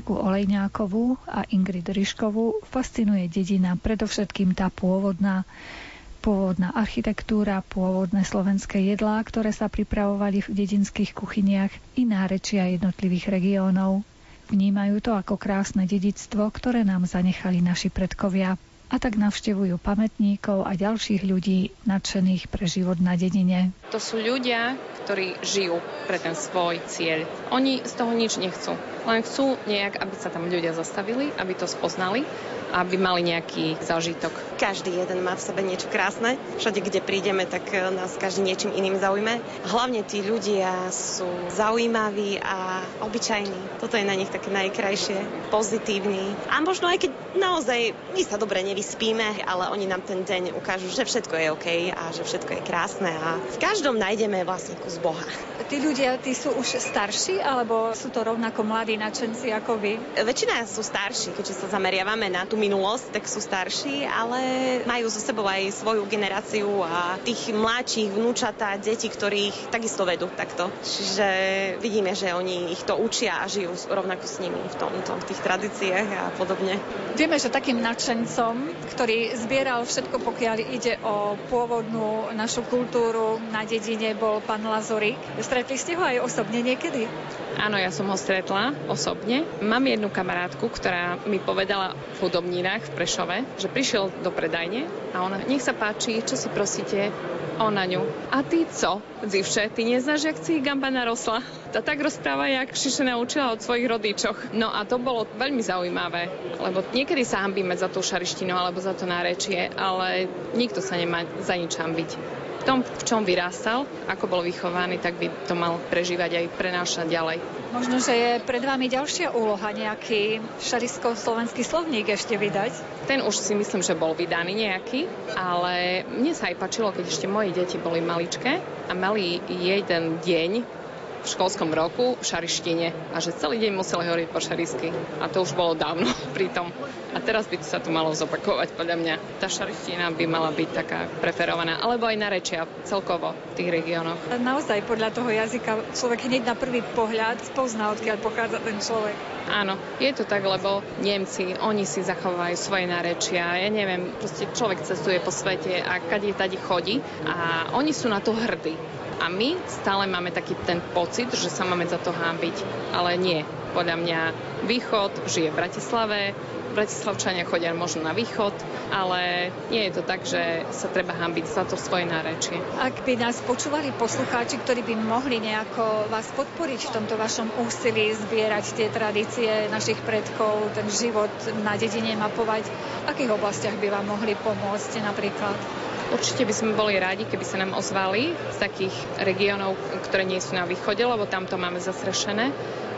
[SPEAKER 4] Dominiku Olejňákovú a Ingrid Ryškovú fascinuje dedina, predovšetkým tá pôvodná. Pôvodná architektúra, pôvodné slovenské jedlá, ktoré sa pripravovali v dedinských kuchyniach i nárečia jednotlivých regiónov. Vnímajú to ako krásne dedictvo, ktoré nám zanechali naši predkovia. A tak navštevujú pamätníkov a ďalších ľudí nadšených pre život na dedine.
[SPEAKER 6] To sú ľudia, ktorí žijú pre ten svoj cieľ. Oni z toho nič nechcú. Len chcú nejak, aby sa tam ľudia zastavili, aby to spoznali, aby mali nejaký zážitok.
[SPEAKER 11] Každý jeden má v sebe niečo krásne. Všade, kde prídeme, tak e, nás každý niečím iným zaujme. Hlavne tí ľudia sú zaujímaví a obyčajní. Toto je na nich také najkrajšie, pozitívni. A možno aj keď naozaj my sa dobre nevyspíme, ale oni nám ten deň ukážu, že všetko je OK a že všetko je krásne a v každom nájdeme vlastne kus Boha.
[SPEAKER 4] Tí ľudia, tí sú už starší, alebo sú to rovnako mladí nadšenci ako vy?
[SPEAKER 11] Väčšina sú starší, keďže sa zameriavame na tú minulosť, tak sú starší, ale majú so sebou aj svoju generáciu a tých mladších vnúčatá, deti, ktorých takisto vedú takto. Čiže vidíme, že oni ich to učia a žijú rovnako s nimi v tomto, v tých tradíciách a podobne.
[SPEAKER 4] Vieme, že takým nadšencom, ktorý zbieral všetko, pokiaľ ide o pôvodnú našu kultúru na dedine, bol pán Lazorik. Stretli ste ho aj osobne niekedy?
[SPEAKER 12] Áno, ja som ho stretla osobne. Mám jednu kamarátku, ktorá mi povedala v hudobnínach v Prešove, že prišiel do predajne a ona, nech sa páči, čo si prosíte, on na ňu. A ty co, Zivše, ty neznáš, jak si gamba narosla? To tak rozpráva, jak Šiše naučila od svojich rodičoch. No a to bolo veľmi zaujímavé, lebo niekedy sa hambíme za tú šarištinu alebo za to nárečie, ale nikto sa nemá za nič hambiť v tom, v čom vyrástal, ako bol vychovaný, tak by to mal prežívať aj prenášať ďalej.
[SPEAKER 4] Možno, že je pred vami ďalšia úloha, nejaký šarisko-slovenský slovník ešte vydať?
[SPEAKER 12] Ten už si myslím, že bol vydaný nejaký, ale mne sa aj páčilo, keď ešte moje deti boli maličké a mali jeden deň v školskom roku v šarištine a že celý deň museli hovoriť po šarisky. A to už bolo dávno pritom. A teraz by sa to malo zopakovať, podľa mňa. Tá šariština by mala byť taká preferovaná, alebo aj narečia celkovo v tých regiónoch.
[SPEAKER 4] Naozaj podľa toho jazyka človek hneď na prvý pohľad spozná, odkiaľ pochádza ten človek.
[SPEAKER 12] Áno, je to tak, lebo Nemci, oni si zachovajú svoje narečia. Ja neviem, proste človek cestuje po svete a kade tadi chodí a oni sú na to hrdí. A my stále máme taký ten pocit, že sa máme za to hábiť, ale nie. Podľa mňa východ žije v Bratislave, Bratislavčania chodia možno na východ, ale nie je to tak, že sa treba hambiť za to svoje nárečie.
[SPEAKER 4] Ak by nás počúvali poslucháči, ktorí by mohli nejako vás podporiť v tomto vašom úsilí zbierať tie tradície našich predkov, ten život na dedine mapovať, v akých oblastiach by vám mohli pomôcť napríklad?
[SPEAKER 12] Určite by sme boli rádi, keby sa nám ozvali z takých regiónov, ktoré nie sú na východe, lebo tam to máme zasrešené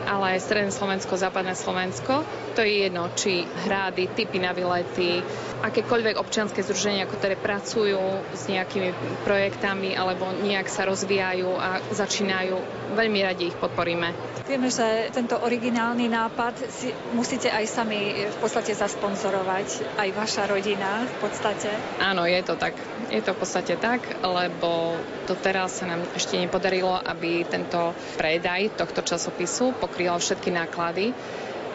[SPEAKER 12] ale aj Stredné Slovensko, Západné Slovensko. To je jedno, či hrády, typy na vylety, akékoľvek občianske združenia, ktoré pracujú s nejakými projektami alebo nejak sa rozvíjajú a začínajú, veľmi radi ich podporíme.
[SPEAKER 4] Vieme, že tento originálny nápad si musíte aj sami v podstate zasponzorovať, aj vaša rodina v podstate.
[SPEAKER 12] Áno, je to tak. Je to v podstate tak, lebo doteraz sa nám ešte nepodarilo, aby tento predaj tohto časopisu pokrýval všetky náklady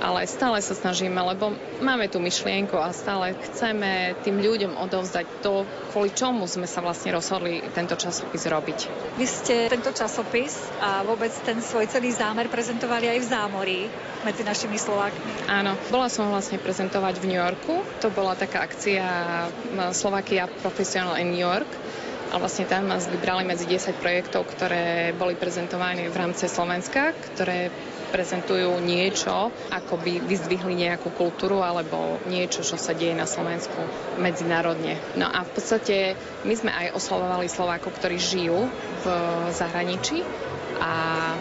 [SPEAKER 12] ale stále sa snažíme, lebo máme tú myšlienku a stále chceme tým ľuďom odovzdať to, kvôli čomu sme sa vlastne rozhodli tento časopis robiť.
[SPEAKER 4] Vy ste tento časopis a vôbec ten svoj celý zámer prezentovali aj v zámorí medzi našimi Slovákmi.
[SPEAKER 12] Áno, bola som vlastne prezentovať v New Yorku. To bola taká akcia Slovakia Professional in New York a vlastne tam nás vybrali medzi 10 projektov, ktoré boli prezentované v rámci Slovenska, ktoré prezentujú niečo, ako by vyzdvihli nejakú kultúru alebo niečo, čo sa deje na Slovensku medzinárodne. No a v podstate my sme aj oslovovali Slovákov, ktorí žijú v zahraničí a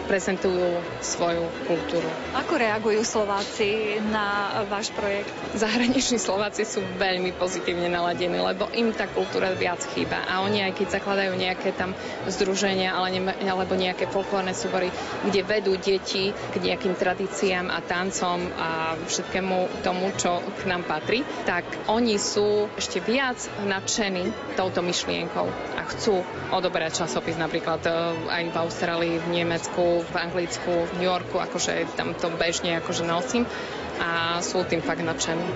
[SPEAKER 12] prezentujú svoju kultúru.
[SPEAKER 4] Ako reagujú Slováci na váš projekt?
[SPEAKER 12] Zahraniční Slováci sú veľmi pozitívne naladení, lebo im tá kultúra viac chýba. A oni aj keď zakladajú nejaké tam združenia alebo nejaké folklórne súbory, kde vedú deti k nejakým tradíciám a tancom a všetkému tomu, čo k nám patrí, tak oni sú ešte viac nadšení touto myšlienkou chcú odoberať časopis napríklad e, aj v Austrálii, v Nemecku, v Anglicku, v New Yorku, akože tam to bežne akože nosím a sú tým fakt nadšení.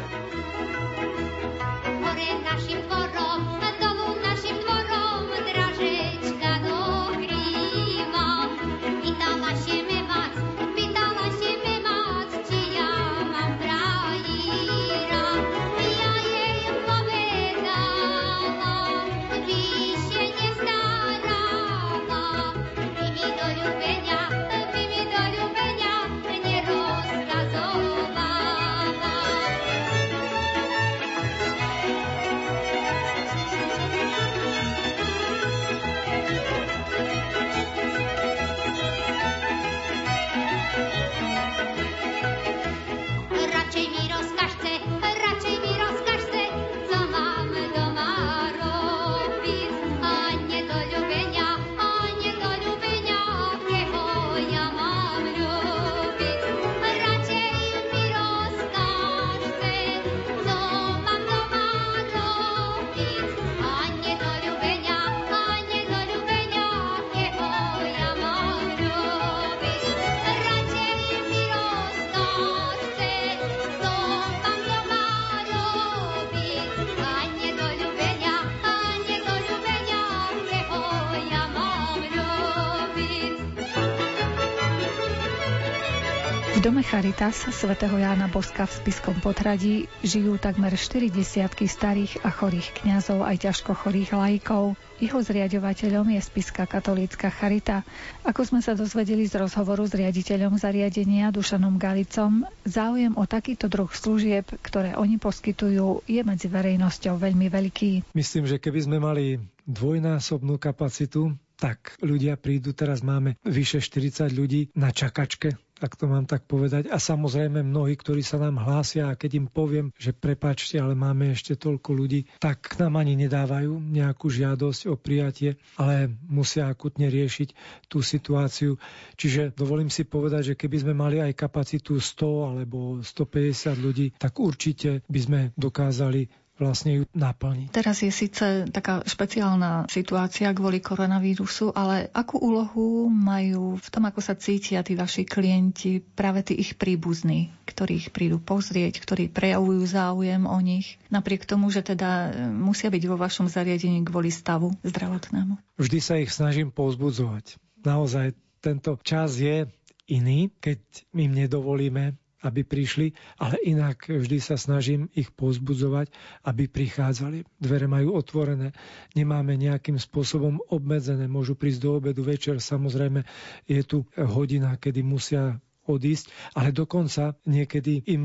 [SPEAKER 7] V dome Charitas svätého Jána Boska v Spiskom potradí žijú takmer 4 desiatky starých a chorých kňazov aj ťažko chorých laikov. Jeho zriadovateľom je Spiská katolícka Charita. Ako sme sa dozvedeli z rozhovoru s riaditeľom zariadenia Dušanom Galicom, záujem o takýto druh služieb, ktoré oni poskytujú, je medzi verejnosťou veľmi veľký.
[SPEAKER 13] Myslím, že keby sme mali dvojnásobnú kapacitu, tak ľudia prídu, teraz máme vyše 40 ľudí na čakačke ak to mám tak povedať. A samozrejme mnohí, ktorí sa nám hlásia a keď im poviem, že prepačte, ale máme ešte toľko ľudí, tak nám ani nedávajú nejakú žiadosť o prijatie, ale musia akutne riešiť tú situáciu. Čiže dovolím si povedať, že keby sme mali aj kapacitu 100 alebo 150 ľudí, tak určite by sme dokázali vlastne ju naplniť.
[SPEAKER 7] Teraz je síce taká špeciálna situácia kvôli koronavírusu, ale akú úlohu majú v tom, ako sa cítia tí vaši klienti, práve tí ich príbuzní, ktorých prídu pozrieť, ktorí prejavujú záujem o nich, napriek tomu, že teda e, musia byť vo vašom zariadení kvôli stavu zdravotnému?
[SPEAKER 13] Vždy sa ich snažím povzbudzovať. Naozaj tento čas je iný, keď im nedovolíme aby prišli, ale inak vždy sa snažím ich pozbudzovať, aby prichádzali. Dvere majú otvorené, nemáme nejakým spôsobom obmedzené, môžu prísť do obedu večer, samozrejme je tu hodina, kedy musia odísť, ale dokonca niekedy im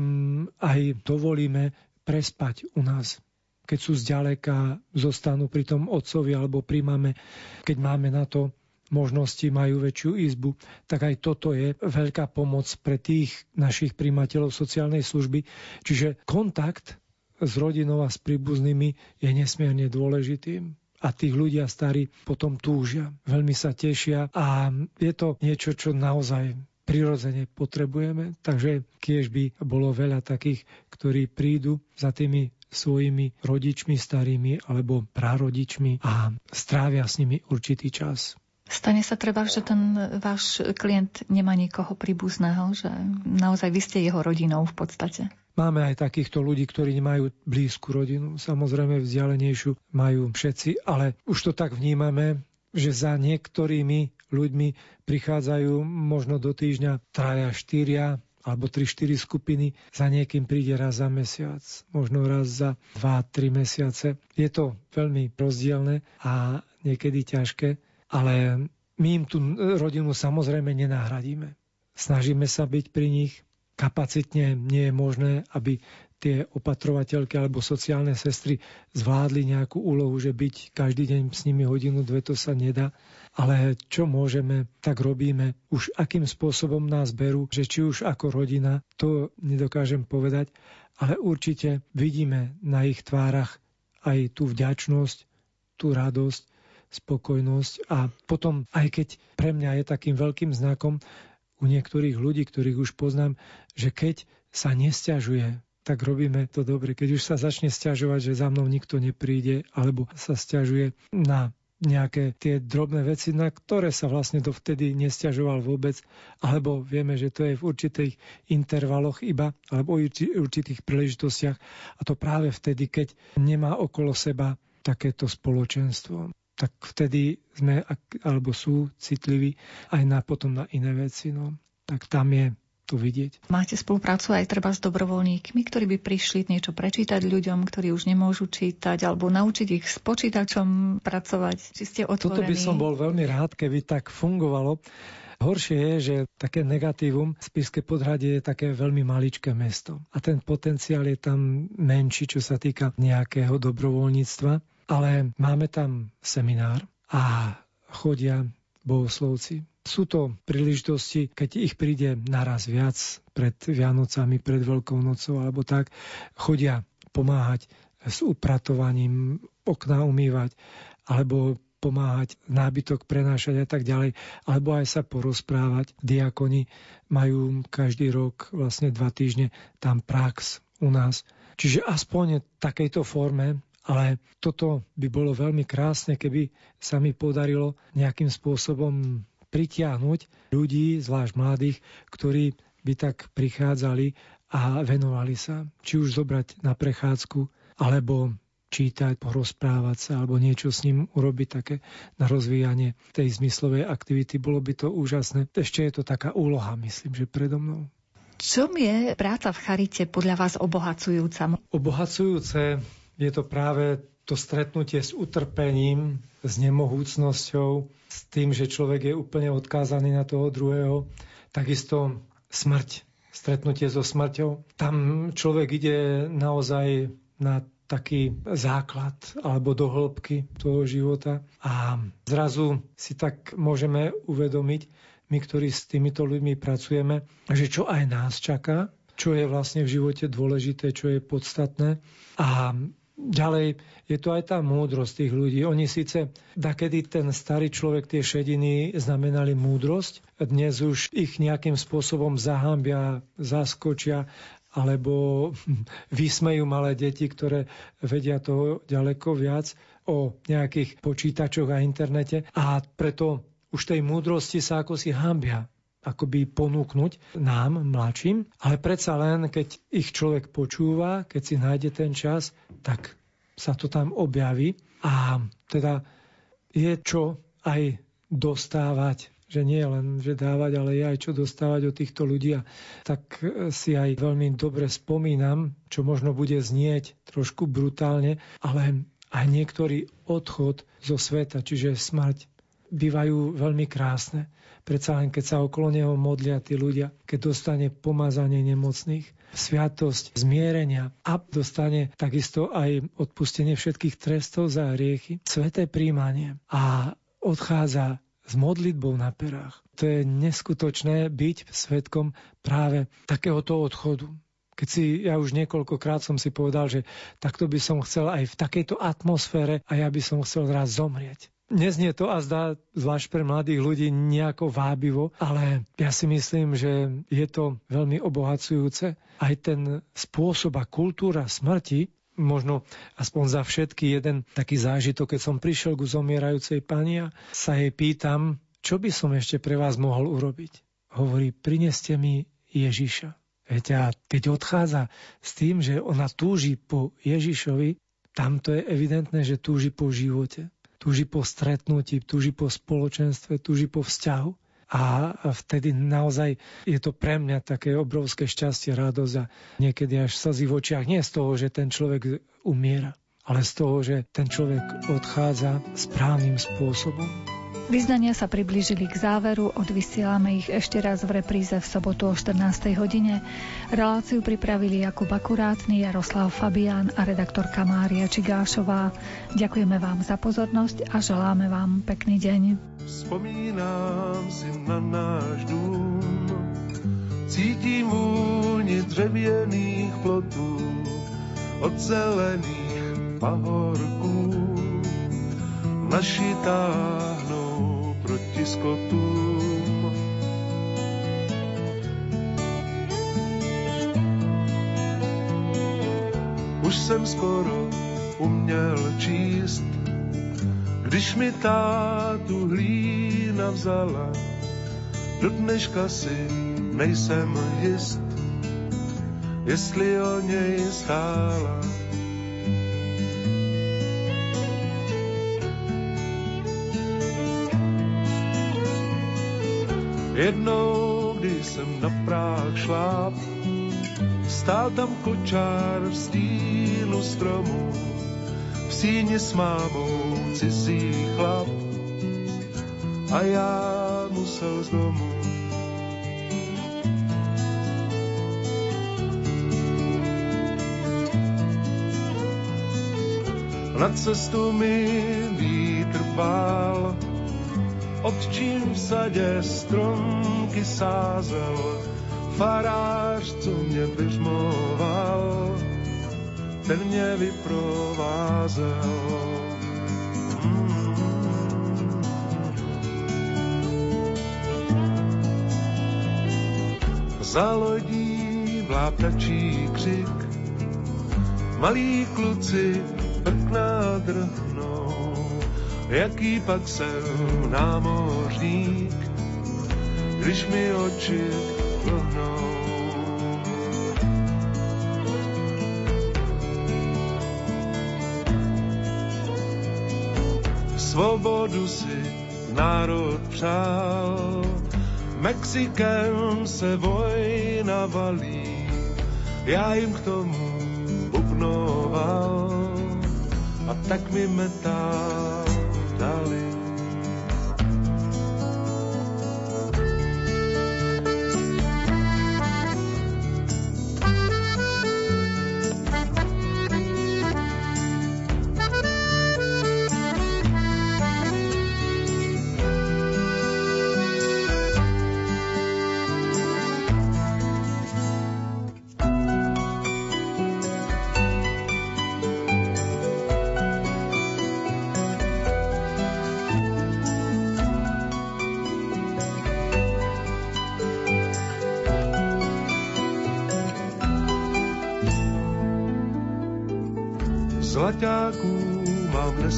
[SPEAKER 13] aj dovolíme prespať u nás keď sú zďaleka, zostanú pri tom otcovi alebo pri mame, keď máme na to možnosti majú väčšiu izbu, tak aj toto je veľká pomoc pre tých našich primateľov sociálnej služby. Čiže kontakt s rodinou a s príbuznými je nesmierne dôležitým a tých ľudia starí potom túžia. Veľmi sa tešia a je to niečo, čo naozaj prirodzene potrebujeme. Takže kiež by bolo veľa takých, ktorí prídu za tými svojimi rodičmi starými alebo prarodičmi a strávia s nimi určitý čas.
[SPEAKER 7] Stane sa treba, že ten váš klient nemá nikoho príbuzného, že naozaj vy ste jeho rodinou v podstate.
[SPEAKER 13] Máme aj takýchto ľudí, ktorí nemajú blízku rodinu. Samozrejme vzdialenejšiu majú všetci, ale už to tak vnímame, že za niektorými ľuďmi prichádzajú možno do týždňa traja, štyria alebo 3-4 skupiny, za niekým príde raz za mesiac, možno raz za 2-3 mesiace. Je to veľmi rozdielne a niekedy ťažké, ale my im tú rodinu samozrejme nenahradíme. Snažíme sa byť pri nich. Kapacitne nie je možné, aby tie opatrovateľky alebo sociálne sestry zvládli nejakú úlohu, že byť každý deň s nimi hodinu, dve, to sa nedá. Ale čo môžeme, tak robíme. Už akým spôsobom nás berú, že či už ako rodina, to nedokážem povedať, ale určite vidíme na ich tvárach aj tú vďačnosť, tú radosť spokojnosť a potom, aj keď pre mňa je takým veľkým znakom u niektorých ľudí, ktorých už poznám, že keď sa nestiažuje, tak robíme to dobre. Keď už sa začne stiažovať, že za mnou nikto nepríde, alebo sa stiažuje na nejaké tie drobné veci, na ktoré sa vlastne dovtedy nestiažoval vôbec, alebo vieme, že to je v určitých intervaloch iba, alebo v určitých príležitostiach a to práve vtedy, keď nemá okolo seba takéto spoločenstvo tak vtedy sme, alebo sú citliví aj na, potom na iné veci. No. Tak tam je to vidieť.
[SPEAKER 7] Máte spoluprácu aj treba s dobrovoľníkmi, ktorí by prišli niečo prečítať ľuďom, ktorí už nemôžu čítať, alebo naučiť ich s počítačom pracovať? Či ste otvorení?
[SPEAKER 13] Toto by som bol veľmi rád, keby tak fungovalo. Horšie je, že také negatívum Spiske podhradie je také veľmi maličké mesto a ten potenciál je tam menší, čo sa týka nejakého dobrovoľníctva ale máme tam seminár a chodia bohoslovci. Sú to príležitosti, keď ich príde naraz viac pred Vianocami, pred Veľkou nocou alebo tak, chodia pomáhať s upratovaním, okna umývať, alebo pomáhať nábytok prenášať a tak ďalej, alebo aj sa porozprávať. Diakoni majú každý rok, vlastne dva týždne, tam prax u nás. Čiže aspoň v takejto forme ale toto by bolo veľmi krásne, keby sa mi podarilo nejakým spôsobom pritiahnuť ľudí, zvlášť mladých, ktorí by tak prichádzali a venovali sa. Či už zobrať na prechádzku, alebo čítať, porozprávať sa, alebo niečo s ním urobiť také na rozvíjanie tej zmyslovej aktivity. Bolo by to úžasné. Ešte je to taká úloha, myslím, že predo mnou.
[SPEAKER 4] čom je práca v Charite podľa vás obohacujúca?
[SPEAKER 13] Obohacujúce je to práve to stretnutie s utrpením, s nemohúcnosťou, s tým, že človek je úplne odkázaný na toho druhého. Takisto smrť, stretnutie so smrťou. Tam človek ide naozaj na taký základ alebo do hĺbky toho života a zrazu si tak môžeme uvedomiť, my, ktorí s týmito ľuďmi pracujeme, že čo aj nás čaká, čo je vlastne v živote dôležité, čo je podstatné. A ďalej je to aj tá múdrosť tých ľudí. Oni síce, dakedy ten starý človek, tie šediny znamenali múdrosť, dnes už ich nejakým spôsobom zahambia, zaskočia alebo vysmejú malé deti, ktoré vedia toho ďaleko viac o nejakých počítačoch a internete a preto už tej múdrosti sa ako si hambia akoby ponúknuť nám, mladším, ale predsa len, keď ich človek počúva, keď si nájde ten čas, tak sa to tam objaví a teda je čo aj dostávať že nie len, že dávať, ale je aj čo dostávať od týchto ľudí. A tak si aj veľmi dobre spomínam, čo možno bude znieť trošku brutálne, ale aj niektorý odchod zo sveta, čiže smrť, bývajú veľmi krásne. Predsa len keď sa okolo neho modlia tí ľudia, keď dostane pomazanie nemocných, sviatosť zmierenia a dostane takisto aj odpustenie všetkých trestov za hriechy, sveté príjmanie a odchádza s modlitbou na perách. To je neskutočné byť svetkom práve takéhoto odchodu. Keď si, ja už niekoľkokrát som si povedal, že takto by som chcel aj v takejto atmosfére a ja by som chcel raz zomrieť. Neznie to a zdá, zvlášť pre mladých ľudí, nejako vábivo, ale ja si myslím, že je to veľmi obohacujúce. Aj ten spôsob a kultúra smrti, možno aspoň za všetky jeden taký zážitok, keď som prišiel ku zomierajúcej pani a sa jej pýtam, čo by som ešte pre vás mohol urobiť. Hovorí, prineste mi Ježiša. Viete, a keď odchádza s tým, že ona túži po Ježišovi, tam to je evidentné, že túži po živote túži po stretnutí, túži po spoločenstve, túži po vzťahu. A vtedy naozaj je to pre mňa také obrovské šťastie, radosť a niekedy až slzy v očiach. Nie z toho, že ten človek umiera, ale z toho, že ten človek odchádza správnym spôsobom.
[SPEAKER 4] Vyznania sa priblížili k záveru, odvysielame ich ešte raz v repríze v sobotu o 14. hodine. Reláciu pripravili Jakub Akurátny, Jaroslav Fabián a redaktorka Mária Čigášová. Ďakujeme vám za pozornosť a želáme vám pekný deň.
[SPEAKER 14] Vzpomínám si na náš dům, cítim vůni dřevěných plotů, od zelených pahorků, naši táhnou proti skotům. Už jsem skoro uměl číst, když mi tátu hlína vzala, do dneška si nejsem jist, jestli o něj stála. Jednou, když jsem na práh šláp, stál tam kočár v stínu stromu, v síni s mámou cizí chlap a já musel z domu. Na cestu mi vítr bál, Otčím v sadě stromky sázel, farář, co mě vyžmoval, ten mě vyprovázel. Za lodí vláptačí křik, malí kluci prk nádrhnou, jaký pak jsem námořník, když mi oči vlhnou. Svobodu si národ přál, Mexikem se vojna valí, já jim k tomu bubnoval a tak mi metal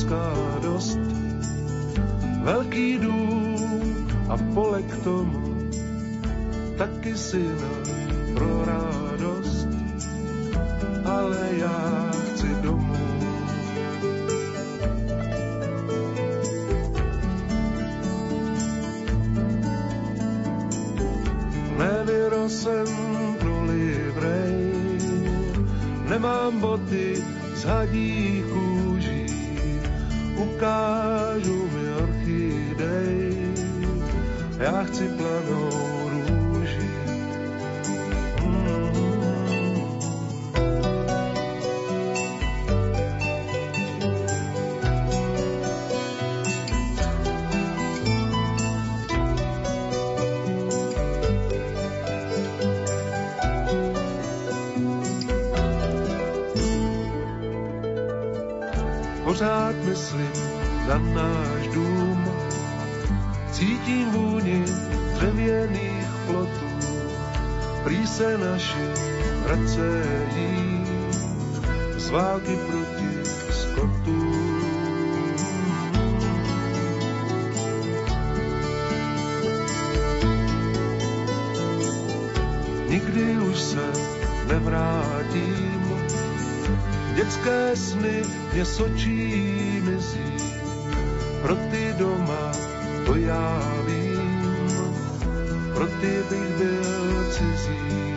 [SPEAKER 14] dneska dost, velký dům a pole k tomu, taky syna pro radost, ale já chci domů. Nevyrosl jsem pro livrej, nemám boty, z hadí sočí mizí, pro ty doma to já vím, pro ty bych byl cizí.